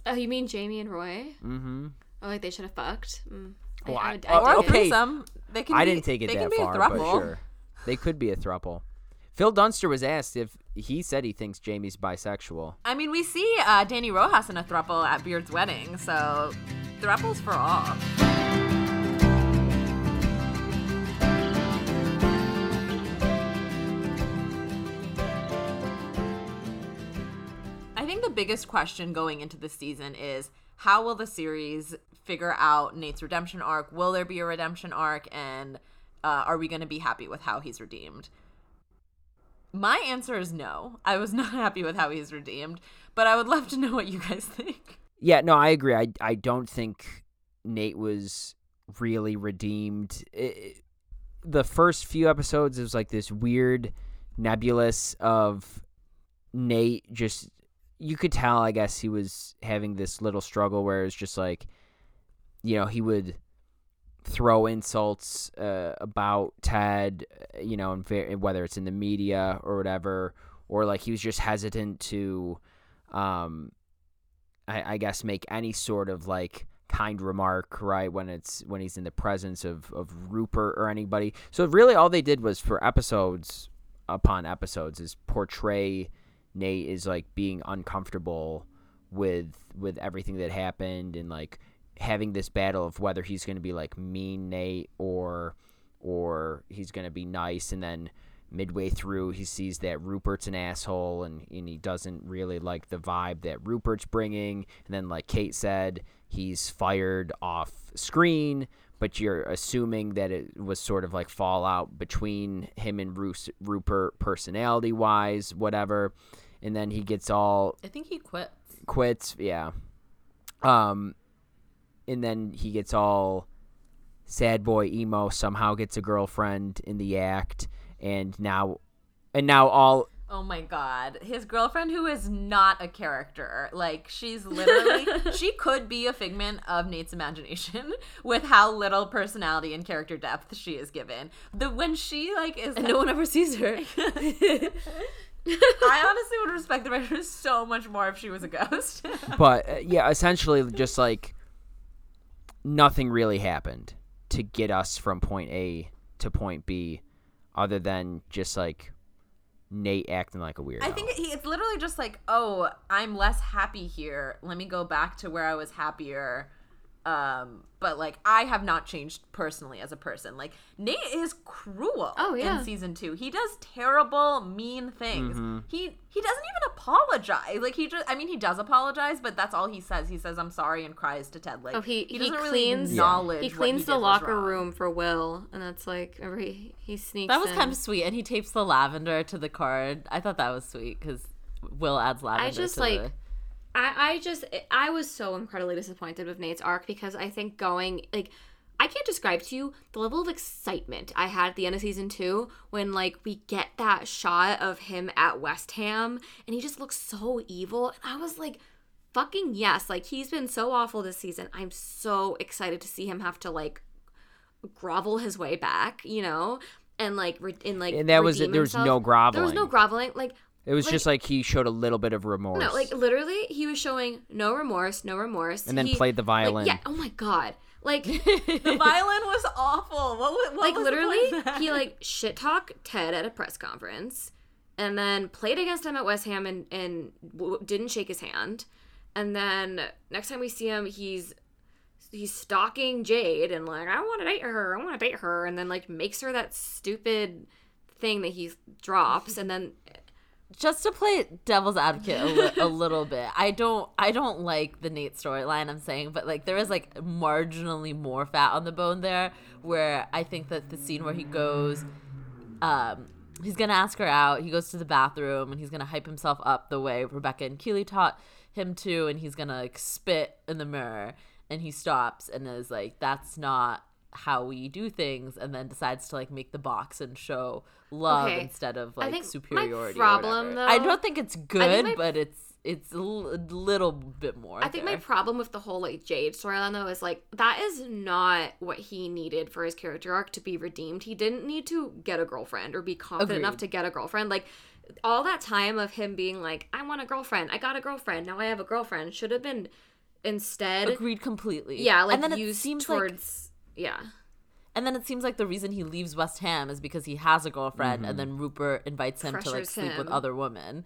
Speaker 3: Oh, you mean Jamie and Roy?
Speaker 2: Mm-hmm.
Speaker 3: Oh, like they should have fucked? Mm.
Speaker 2: Well, I-
Speaker 3: I, I,
Speaker 1: or a
Speaker 2: okay.
Speaker 1: threesome. They can.
Speaker 2: I
Speaker 1: be,
Speaker 2: didn't take it
Speaker 1: they
Speaker 2: that
Speaker 1: can be
Speaker 2: far,
Speaker 1: a
Speaker 2: but sure, they could be a thruple. Phil Dunster was asked if he said he thinks Jamie's bisexual.
Speaker 1: I mean, we see uh, Danny Rojas in a throuple at Beard's wedding, so throuples for all. I think the biggest question going into this season is how will the series figure out Nate's redemption arc? Will there be a redemption arc? And uh, are we going to be happy with how he's redeemed? My answer is no. I was not happy with how he's redeemed, but I would love to know what you guys think.
Speaker 2: Yeah, no, I agree. I I don't think Nate was really redeemed. It, the first few episodes was like this weird nebulous of Nate just you could tell I guess he was having this little struggle where it's just like you know, he would throw insults uh, about Ted, uh, you know, ver- whether it's in the media or whatever, or like he was just hesitant to, um, I, I guess make any sort of like kind remark right when it's when he's in the presence of of Rupert or anybody. So really, all they did was for episodes upon episodes is portray Nate is like being uncomfortable with with everything that happened and like having this battle of whether he's going to be like mean Nate or or he's going to be nice and then midway through he sees that Rupert's an asshole and, and he doesn't really like the vibe that Rupert's bringing. And then like Kate said he's fired off screen but you're assuming that it was sort of like fallout between him and Bruce, Rupert personality wise whatever. And then he gets all
Speaker 4: I think he quits.
Speaker 2: quits yeah. Um and then he gets all sad boy emo somehow gets a girlfriend in the act and now and now all
Speaker 1: Oh my god. His girlfriend who is not a character. Like she's literally she could be a figment of Nate's imagination with how little personality and character depth she is given. The when she like is
Speaker 4: And no one ever sees her.
Speaker 1: I honestly would respect the writer so much more if she was a ghost.
Speaker 2: but uh, yeah essentially just like nothing really happened to get us from point a to point b other than just like nate acting like a weirdo
Speaker 1: I think it's literally just like, oh, I'm less happy here. Let me go back to where I was happier. Um, but like I have not changed personally as a person. Like Nate is cruel.
Speaker 3: Oh, yeah.
Speaker 1: in season two, he does terrible, mean things.
Speaker 2: Mm-hmm.
Speaker 1: He he doesn't even apologize. Like he just, I mean, he does apologize, but that's all he says. He says I'm sorry and cries to Ted. Like
Speaker 3: Oh, he- he
Speaker 1: doesn't really
Speaker 3: cleans-
Speaker 1: acknowledge
Speaker 3: he
Speaker 1: what
Speaker 3: cleans
Speaker 1: did
Speaker 3: the locker room for Will, and that's like remember he, he sneaks.
Speaker 4: That was
Speaker 3: in.
Speaker 4: kind of sweet, and he tapes the lavender to the card. I thought that was sweet because Will adds lavender.
Speaker 3: I just,
Speaker 4: to
Speaker 3: like,
Speaker 4: the-
Speaker 3: I, I just I was so incredibly disappointed with Nate's arc because I think going like I can't describe to you the level of excitement I had at the end of season two when like we get that shot of him at West Ham and he just looks so evil and I was like fucking yes like he's been so awful this season I'm so excited to see him have to like grovel his way back you know and like re- in like
Speaker 2: And that was it. There was
Speaker 3: himself.
Speaker 2: no groveling
Speaker 3: there was no
Speaker 2: groveling.
Speaker 3: groveling like
Speaker 2: it was
Speaker 3: like-
Speaker 2: just like he showed a little bit of remorse
Speaker 3: no, like literally, he was showing no remorse, no remorse,
Speaker 2: and then
Speaker 3: He-
Speaker 2: played the
Speaker 3: like,
Speaker 2: violin
Speaker 3: yeah. Oh my god. Like,
Speaker 1: The violin was awful. What, wa- what
Speaker 3: like
Speaker 1: was the point
Speaker 3: literally,
Speaker 1: of that?
Speaker 3: he like shit talked Ted at a press conference, and then played against him at West Ham and and w- didn't shake his hand, and then next time we see him, he's he's stalking Jade and like I want to date her, I want to date her, and then like makes her that stupid thing that he drops, and then
Speaker 4: just to play devil's advocate a, li- a little bit i don't i don't like the nate storyline i'm saying but like there is like marginally more fat on the bone there where i think that the scene where he goes um he's gonna ask her out he goes to the bathroom and he's gonna hype himself up the way rebecca and keeley taught him to and he's gonna like spit in the mirror and he stops and is like that's not how we do things and then decides to like make the box and show love
Speaker 3: Okay.
Speaker 4: instead of
Speaker 3: I
Speaker 4: like
Speaker 3: think my
Speaker 4: superiority
Speaker 3: problem,
Speaker 4: whatever. i don't think it's good
Speaker 3: my-
Speaker 4: but it's it's a little bit more
Speaker 3: I think my problem with the whole like Jade storyline though is like that is not what he needed for his character arc to be redeemed. He didn't need to get a girlfriend or be confident enough to get a girlfriend. Like all that time of him being like, I want a girlfriend, I got a girlfriend, now I have a girlfriend should have been instead
Speaker 4: agreed completely
Speaker 3: yeah, like
Speaker 4: and then it
Speaker 3: used
Speaker 4: seems like
Speaker 3: towards yeah.
Speaker 4: And then it seems like the reason he leaves West Ham is because he has a girlfriend, and then Rupert invites him to like
Speaker 3: Pressures
Speaker 4: sleep with other women.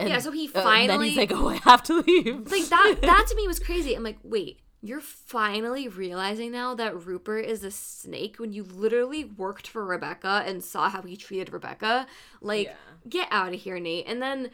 Speaker 4: And,
Speaker 3: Yeah, so he
Speaker 4: uh, and then he's
Speaker 3: finally-
Speaker 4: like, "Oh, I have to leave."
Speaker 3: Like that that to me was crazy. I'm like, wait, you're finally realizing now that Rupert is a snake when you literally worked for Rebecca and saw how he treated Rebecca. Like, get out of here, Nate. And then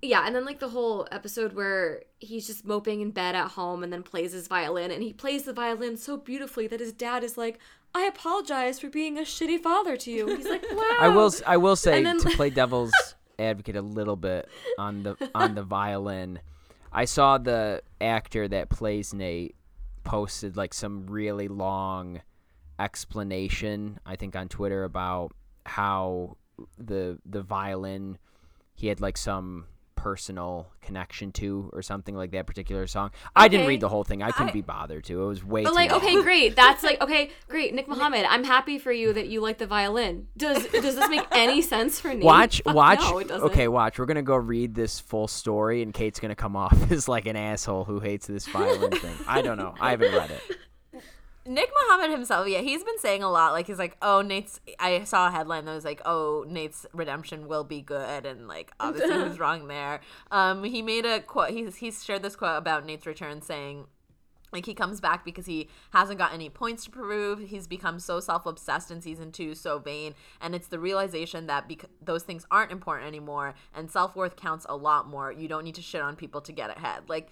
Speaker 3: yeah, and then like the whole episode where he's just moping in bed at home and then plays his violin and he plays the violin so beautifully that his dad is like, I apologize for being a shitty father to you. He's like, wow.
Speaker 2: I will. I will say
Speaker 3: then-
Speaker 2: to play devil's advocate a little bit on the on the violin. I saw the actor that plays Nate posted like some really long explanation. I think on Twitter about how the the violin he had like some personal connection to or something like that particular song. I didn't read the whole thing. I couldn't
Speaker 1: I-
Speaker 2: be bothered to. It was way
Speaker 3: But like,
Speaker 2: long.
Speaker 3: okay, great. That's like, okay, great. Nick Mohammed, I'm happy for you that you like the violin. Does does this make any sense for Nate?
Speaker 2: Watch,
Speaker 3: Fuck
Speaker 2: watch.
Speaker 3: No,
Speaker 2: okay, watch. We're gonna go read this full story, and Kate's gonna come off as like an asshole who hates this violin thing. I don't know. I haven't read it.
Speaker 1: Nick Mohammed himself, yeah, he's been saying a lot. Like he's like, oh, Nate's. I saw a headline that was like, oh, Nate's redemption will be good, and like obviously he was wrong there. Um, he made a quote. He's he's shared this quote about Nate's return, saying. Like he comes back because he hasn't got any points to prove. He's become so self-obsessed in season two, so vain, and it's the realization that bec- those things aren't important anymore, and self-worth counts a lot more. You don't need to shit on people to get ahead. Like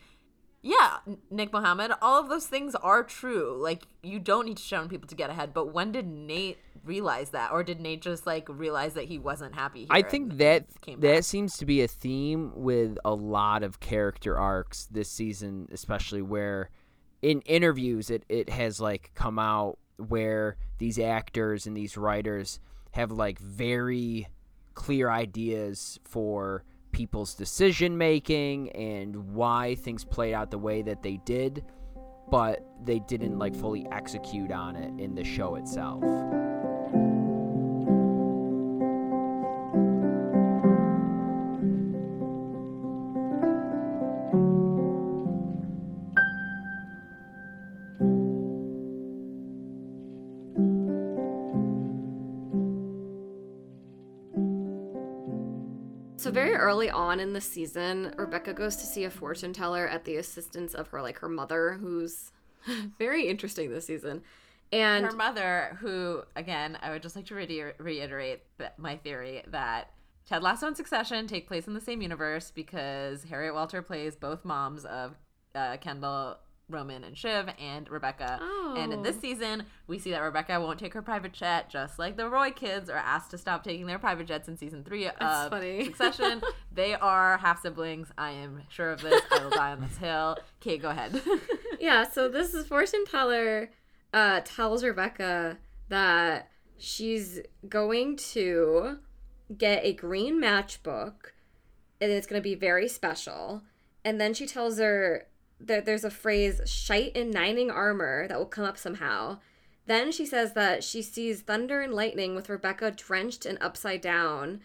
Speaker 1: yeah, Nick Mohammed, all of those things are true. Like, you don't need to shit on people to get ahead. But when did Nate realize that? Or did Nate just, like, realize that he wasn't happy here
Speaker 2: I think that
Speaker 1: came
Speaker 2: that
Speaker 1: back?
Speaker 2: seems to be a theme with a lot of character arcs this season, especially where in interviews it, it has like come out where these actors and these writers have like very clear ideas for people's decision making and why things played out the way that they did but they didn't like fully execute on it in the show itself
Speaker 3: early on in the season, Rebecca goes to see a fortune teller at the assistance of her like her mother, who's very interesting this season. And
Speaker 1: Her mother, who, again, I would just like to re- reiterate my theory that Ted Lasso and Succession take place in the same universe because Harriet Walter plays both moms of uh, Kendall, Roman, and Shiv, and Rebecca. And in this
Speaker 3: Oh.
Speaker 1: season, we see that Rebecca won't take her private jet, just like the Roy kids are asked to stop taking their private jets in season three
Speaker 3: That's
Speaker 1: of
Speaker 3: funny.
Speaker 1: Succession. they are half siblings. I am sure of this. I will die on this hill. Kate, go ahead.
Speaker 3: yeah, so this is fortune teller uh, tells Rebecca that she's going to get a green matchbook and it's going to be very special. And then she tells her that there's a phrase, shite in nining armor, that will come up somehow. Then she says that she sees thunder and lightning with Rebecca drenched and upside down.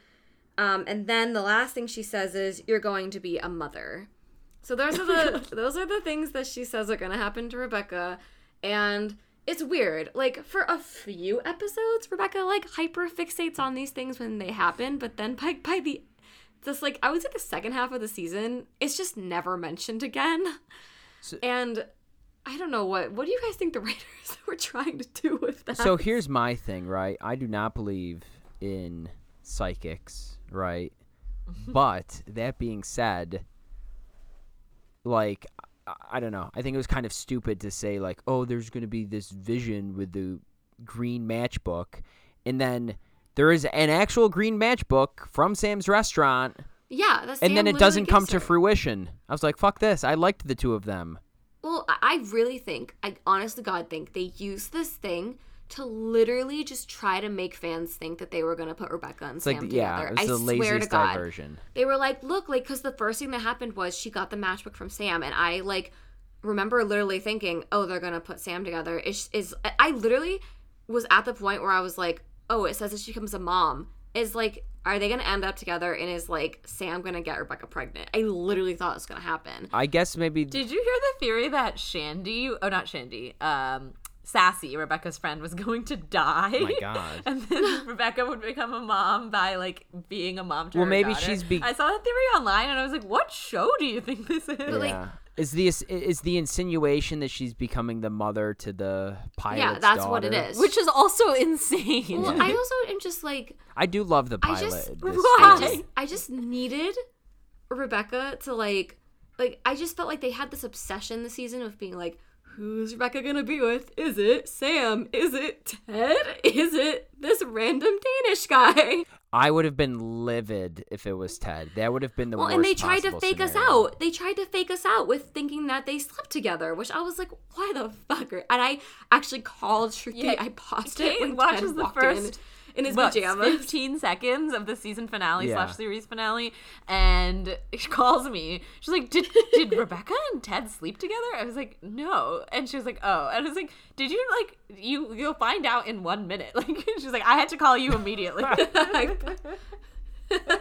Speaker 3: Um, and then the last thing she says is, "You're going to be a mother." So those are the those are the things that she says are going to happen to Rebecca, and it's weird. Like for a few episodes, Rebecca like hyper fixates on these things when they happen, but then by by the just like I would say the second half of the season, it's just never mentioned again.
Speaker 2: So-
Speaker 3: and I don't know what what do you guys think the writers were trying to do with that?
Speaker 2: So here's my thing, right? I do not believe in psychics, right? but that being said, like I, I don't know. I think it was kind of stupid to say like, "Oh, there's going to be this vision with the green matchbook." And then there is an actual green matchbook from Sam's restaurant,
Speaker 3: yeah, that's
Speaker 2: and then it doesn't come to fruition. I was like, "Fuck this. I liked the two of them."
Speaker 3: Well, I really think, I honestly, God think they used this thing to literally just try to make fans think that they were going to put Rebecca and
Speaker 2: It's
Speaker 3: Sam
Speaker 2: like, yeah,
Speaker 3: together.
Speaker 2: it's
Speaker 3: I
Speaker 2: the
Speaker 3: swear to God.
Speaker 2: diversion.
Speaker 3: They were like, look, like, because the first thing that happened was she got the matchbook from Sam, and I, like, remember literally thinking, oh, they're going to put Sam together. Is, is I literally was at the point where I was like, oh, it says that she becomes a mom. Is like, are they going to end up together? And is like Sam going to get Rebecca pregnant? I literally thought it was going to happen.
Speaker 2: I guess maybe
Speaker 1: Did you hear the theory that Shandy, oh not Shandy, um, Sassy, Rebecca's friend, was going to die?
Speaker 2: Oh my God.
Speaker 1: and then Rebecca would become a mom by like being a mom to
Speaker 2: Well,
Speaker 1: her
Speaker 2: maybe
Speaker 1: daughter.
Speaker 2: she's be-
Speaker 1: I saw that theory online, and I was like, "What show do you think this is?"
Speaker 3: like-
Speaker 2: yeah. Is the is the insinuation that she's becoming the mother to the pilot?
Speaker 3: yeah, that's what it is.
Speaker 1: Which is also insane.
Speaker 3: well, I also am just like,
Speaker 2: I do love the
Speaker 3: I
Speaker 2: pilot.
Speaker 3: just,
Speaker 2: this
Speaker 3: I just, I just needed Rebecca to like, like I just felt like they had this obsession this season of being like, who's Rebecca gonna be with? Is it Sam? Is it Ted? Is it this random Danish guy?
Speaker 2: I would have been livid if it was Ted. That would have been the
Speaker 3: Well,
Speaker 2: worst
Speaker 3: and they tried to
Speaker 2: possible
Speaker 3: fake us out. They tried to fake us out with thinking that they slept together, which I was like, why the fuck? And I actually called Shruti.
Speaker 1: Yeah,
Speaker 3: I paused
Speaker 1: Kate
Speaker 3: it when
Speaker 1: watches
Speaker 3: Ted
Speaker 1: the
Speaker 3: walked
Speaker 1: first-
Speaker 3: in, in his
Speaker 1: what,
Speaker 3: pajamas.
Speaker 1: 15 seconds of the season finale
Speaker 2: Yeah.
Speaker 1: slash series finale and she calls me she's like did, did rebecca and ted sleep together i was like no and she was like oh and i was like did you like you you'll find out in one minute like she's like i had to call you immediately
Speaker 3: I,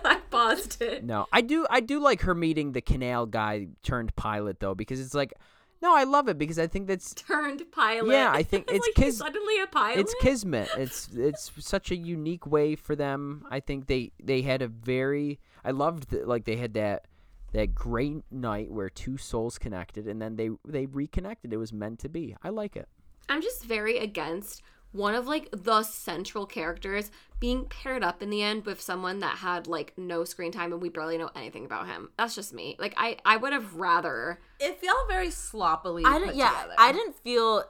Speaker 3: I paused it.
Speaker 2: No, I do. I do like her meeting the canal guy turned pilot though, because it's like, no, I love it because I think that's
Speaker 3: Turned pilot.
Speaker 2: Yeah, I think it's
Speaker 3: like
Speaker 2: kis-
Speaker 3: suddenly a pilot.
Speaker 2: it's kismet. It's it's such a unique way for them. I think they they had a very. I loved that like they had that that great night where two souls connected and then they they reconnected. It was meant to be. I like it.
Speaker 3: I'm just very against one of like the central characters being paired up in the end with someone that had like no screen time and we barely know anything about him. That's just me. Like I I would have rather
Speaker 1: it felt very sloppily
Speaker 4: I didn't. Yeah,
Speaker 1: together.
Speaker 4: I didn't feel.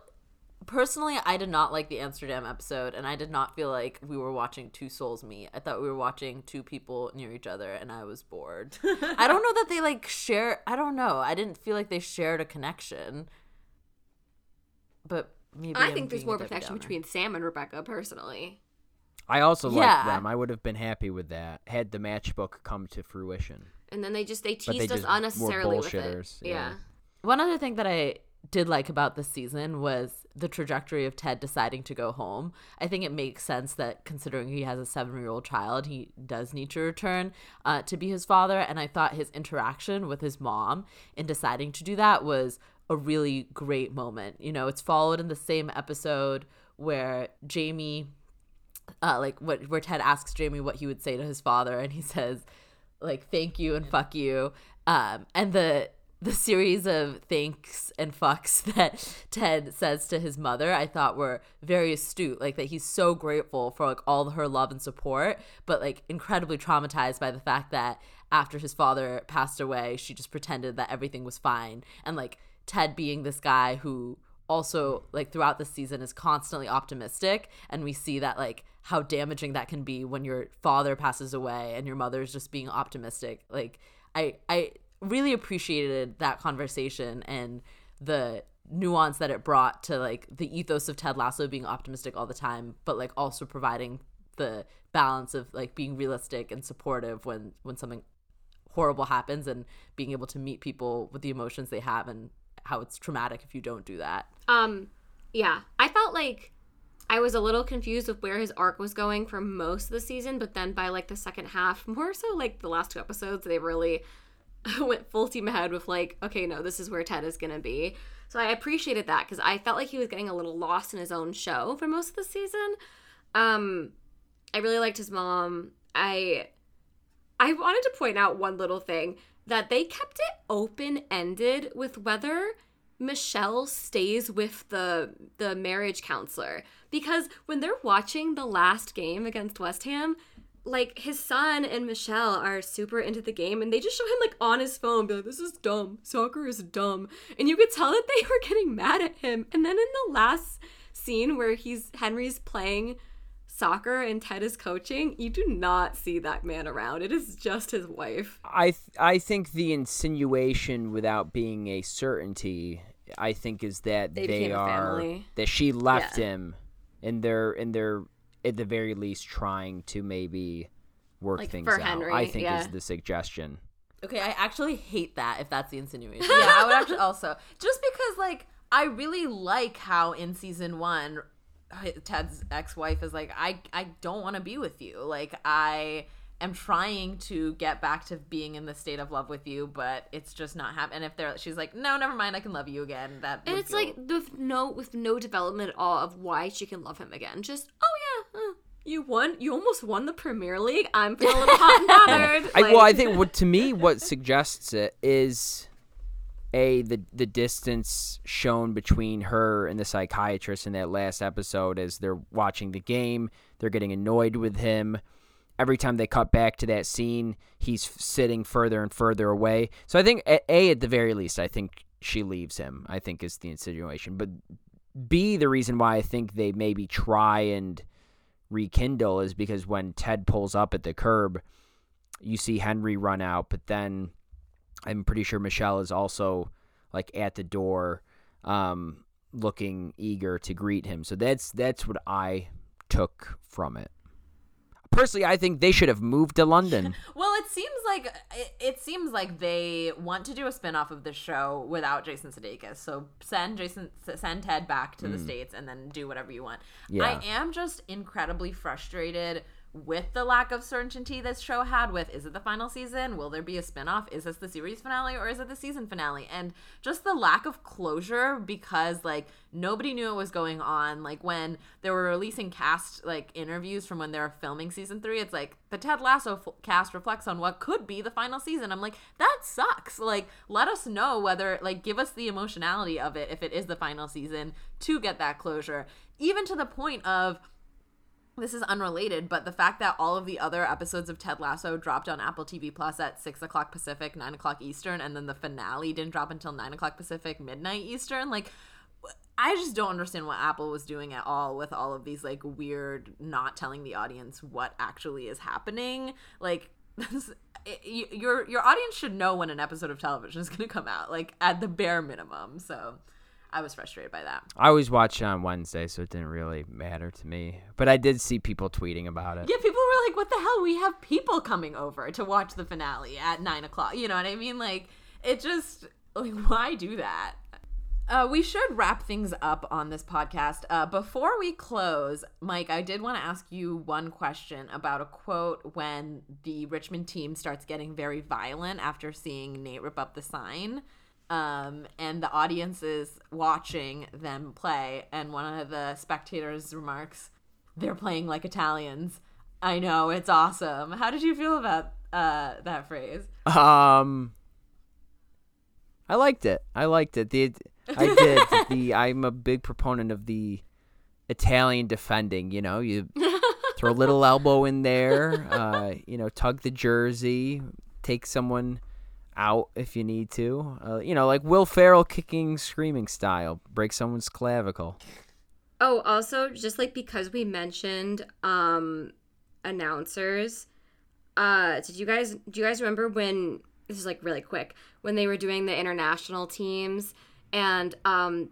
Speaker 4: Personally, I did not like the Amsterdam episode, and I did not feel like we were watching two souls meet. I thought we were watching two people near each other, and I was bored. I don't know that they like share. I don't know. I didn't feel like they shared a connection. But maybe
Speaker 3: I
Speaker 4: I'm
Speaker 3: think there's more of a connection between Sam and Rebecca personally.
Speaker 2: I also
Speaker 4: Yeah.
Speaker 2: liked them. I would have been happy with that had the matchbook come to fruition.
Speaker 3: And then they just they
Speaker 2: But they
Speaker 3: teased us
Speaker 2: just
Speaker 3: unnecessarily with it. Yeah.
Speaker 2: yeah.
Speaker 4: One other thing that I did like about this season was the trajectory of Ted deciding to go home. I think it makes sense that considering he has a seven year old child, he does need to return uh, to be his father. And I thought his interaction with his mom in deciding to do that was a really great moment. You know, it's followed in the same episode where Jamie uh, like what where Ted asks Jamie what he would say to his father, and he says like "thank you" and "fuck you," um, and the the series of thanks and fucks that Ted says to his mother, I thought were very astute. Like that he's so grateful for like all her love and support, but like incredibly traumatized by the fact that after his father passed away, she just pretended that everything was fine, and like Ted being this guy who also like throughout the season is constantly optimistic and we see that like how damaging that can be when your father passes away and your mother's just being optimistic. Like i i really appreciated that conversation and the nuance that it brought to like the ethos of ted lasso being optimistic all the time but like also providing the balance of like being realistic and supportive when when something horrible happens and being able to meet people with the emotions they have and how it's traumatic if you don't do that
Speaker 3: Um, yeah, I felt like I was a little confused with where his arc was going for most of the season, but then by like the second half, more so like the last two episodes, they really went full team ahead with like, okay, no, this is where Ted is gonna be. So I appreciated that because I felt like he was getting a little lost in his own show for most of the season. Um, I really liked his mom. I I wanted to point out one little thing that they kept it open ended with whether Michelle stays with the the marriage counselor because when they're watching the last game against West Ham, like his son and Michelle are super into the game and they just show him like on his phone be like this is dumb. Soccer is dumb. And you could tell that they were getting mad at him. And then in the last scene where he's Henry's playing soccer and Ted is coaching, you do not see that man around. It is just his wife.
Speaker 2: I th- I think the insinuation without being a certainty, I think is that
Speaker 3: They
Speaker 2: they, are that she left
Speaker 3: Yeah.
Speaker 2: him, and they're and they're at the very least trying to maybe work
Speaker 3: Like,
Speaker 2: things
Speaker 3: for
Speaker 2: out.
Speaker 3: Henry,
Speaker 2: I think
Speaker 3: yeah.
Speaker 2: is the suggestion.
Speaker 4: okay i actually hate that if that's the insinuation
Speaker 1: yeah, I would actually also just because like I really like how in season one Ted's ex-wife is like I I don't want to be with you. Like I am trying to get back to being in the state of love with you, but it's just not happening. And if they're she's like, "No, never mind. I can love you again." That
Speaker 3: And it's
Speaker 1: feel-
Speaker 3: like with no with no development at all of why she can love him again. Just oh yeah, uh, you won. You almost won the Premier League. I'm feeling a little hot and bothered.
Speaker 2: I, well, I think what to me what suggests it is a the the distance shown between her and the psychiatrist in that last episode as they're watching the game. They're getting annoyed with him. Every time they cut back to that scene, he's sitting further and further away. So I think a, at the very least, I think she leaves him. I think is the insinuation, but B the reason why I think they maybe try and rekindle is because when Ted pulls up at the curb, you see Henry run out, but then I'm pretty sure Michelle is also like at the door, um, looking eager to greet him. So that's that's what I took from it. Personally, I think they should have moved to London.
Speaker 1: Well, it seems like it, it seems like they want to do a spin-off of the show without Jason Sudeikis. So send Jason send Ted back to the states and then do whatever you want.
Speaker 2: Yeah.
Speaker 1: I am just incredibly frustrated with the lack of certainty this show had with is it the final season? Will there be a spin-off? Is this the series finale or is it the season finale? And just the lack of closure because like nobody knew what was going on. Like when they were releasing cast like interviews from when they were filming season 3, it's like the Ted Lasso f- cast reflects on what could be the final season. I'm like that sucks. Like let us know whether like give us the emotionality of it if it is the final season to get that closure. Even to the point of this is unrelated, but the fact that all of the other episodes of Ted Lasso dropped on Apple TV Plus at six o'clock Pacific, nine o'clock Eastern, and then the finale didn't drop until nine o'clock Pacific, midnight Eastern, like. I just don't understand what Apple was doing at all with all of these like weird not telling the audience what actually is happening. Like this, it, your your audience should know when an episode of television is going to come out, like at the bare minimum. So I was frustrated by that.
Speaker 2: I always watch it on Wednesday, so it didn't really matter to me. But I did see people tweeting about it.
Speaker 1: Yeah, people were like, "What the hell? We have people coming over to watch the finale at nine o'clock." You know what I mean? Like, it just like why do that? Uh, we should wrap things up on this podcast. Uh, before we close, Mike, I did want to ask you one question about a quote when the Richmond team starts getting very violent after seeing Nate rip up the sign. Um, and the audience is watching them play, and one of the spectators remarks, "They're playing like Italians." I know it's awesome. How did you feel about uh, that phrase?
Speaker 2: Um, I liked it. I liked it. The I did. the I'm a big proponent of the Italian defending. You know, you throw a little elbow in there. Uh, you know, tug the jersey, take someone out if you need to. Uh, you know, like Will Ferrell kicking, screaming style, break someone's clavicle.
Speaker 3: Oh, also, just like because we mentioned um announcers, uh did you guys do you guys remember when this is like really quick, when they were doing the international teams and um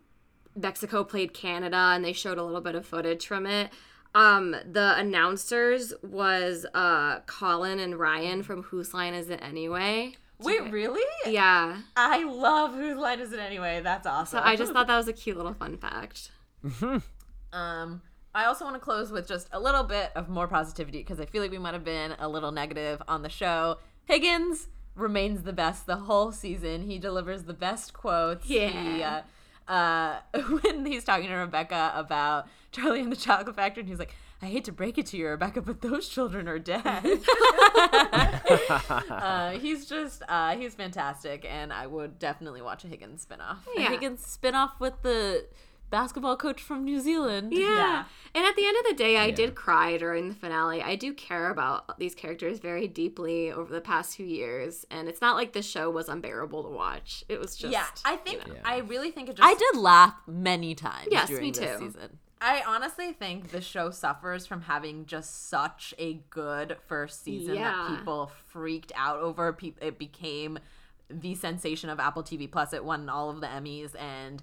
Speaker 3: Mexico played Canada and they showed a little bit of footage from it. Um the announcers was uh Colin and Ryan from Whose Line Is It Anyway?
Speaker 1: Wait, really?
Speaker 3: Yeah.
Speaker 1: I love whose line is it anyway? That's awesome.
Speaker 3: So I just thought that was a cute little fun fact.
Speaker 1: Um, I also want to close with just a little bit of more positivity because I feel like we might have been a little negative on the show. Higgins remains the best the whole season. He delivers the best quotes. He,
Speaker 3: Yeah.
Speaker 1: uh, uh, when he's talking to Rebecca about Charlie and the Chocolate Factory, and he's like, I hate to break it to you, Rebecca, but those children are dead. uh, he's just, uh, he's fantastic, and I would definitely watch a Higgins spinoff.
Speaker 3: Yeah.
Speaker 4: Higgins spin off with the basketball coach from New Zealand.
Speaker 3: Yeah.
Speaker 1: Yeah.
Speaker 3: And at the end of the day, I did cry during the finale. I do care about these characters very deeply over the past few years. And it's not like the show was unbearable to watch. It was just.
Speaker 1: yeah, I think,
Speaker 3: you know.
Speaker 1: I really think it just
Speaker 4: I did laugh many times
Speaker 3: Yes,
Speaker 4: during
Speaker 3: me
Speaker 4: this
Speaker 3: too.
Speaker 4: season.
Speaker 1: I honestly think the show suffers from having just such a good first season
Speaker 3: Yeah.
Speaker 1: that people freaked out over. It became the sensation of Apple TV Plus. It won all of the Emmys, and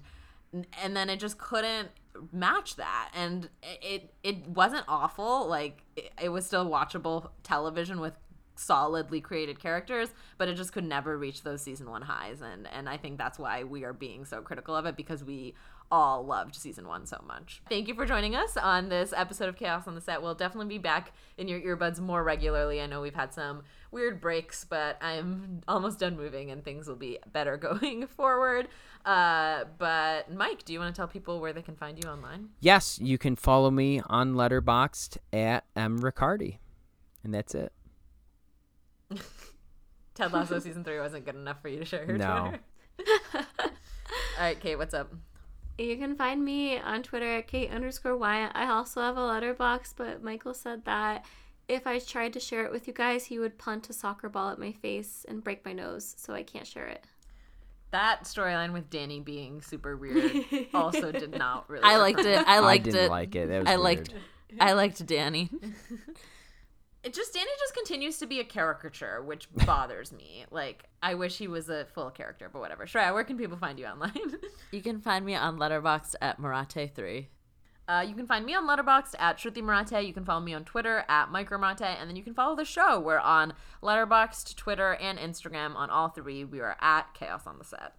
Speaker 1: and then it just couldn't match that. And it it wasn't awful. Like it, it was still watchable television with solidly created characters but it just could never reach those season one highs and and i think that's why we are being so critical of it because we all loved season one so much thank you for joining us on this episode of chaos on the set we'll definitely be back in your earbuds more regularly i know we've had some weird breaks but i'm almost done moving and things will be better going forward uh but mike do you want to tell people where they can find you online
Speaker 2: Yes, you can follow me on Letterboxd at M Riccardi, and that's it.
Speaker 1: ted lasso season three wasn't good enough for you to share your
Speaker 2: No.
Speaker 1: Twitter. all right kate what's up
Speaker 3: You can find me on Twitter at Kate underscore Wyatt. I also have a Letterboxd, but Michael said that if I tried to share it with you guys, he would punt a soccer ball at my face and break my nose, so I can't share it.
Speaker 1: that storyline with Danny being super weird also did not really.
Speaker 4: I liked it. I liked
Speaker 2: I didn't
Speaker 4: it.
Speaker 2: like it. That was
Speaker 4: I
Speaker 2: weird.
Speaker 4: liked I liked Danny.
Speaker 1: It just Danny just continues to be a caricature, which bothers me. Like I wish he was a full character, but whatever. Shreya, where can people find you online?
Speaker 4: You can find me on Letterboxd at Marate3.
Speaker 1: Uh, you can find me on Letterboxd at Shruti Marate. You can follow me on Twitter at Micromate. And then you can follow the show. We're on Letterboxd, Twitter, and Instagram. On all three, we are at Chaos on the Set.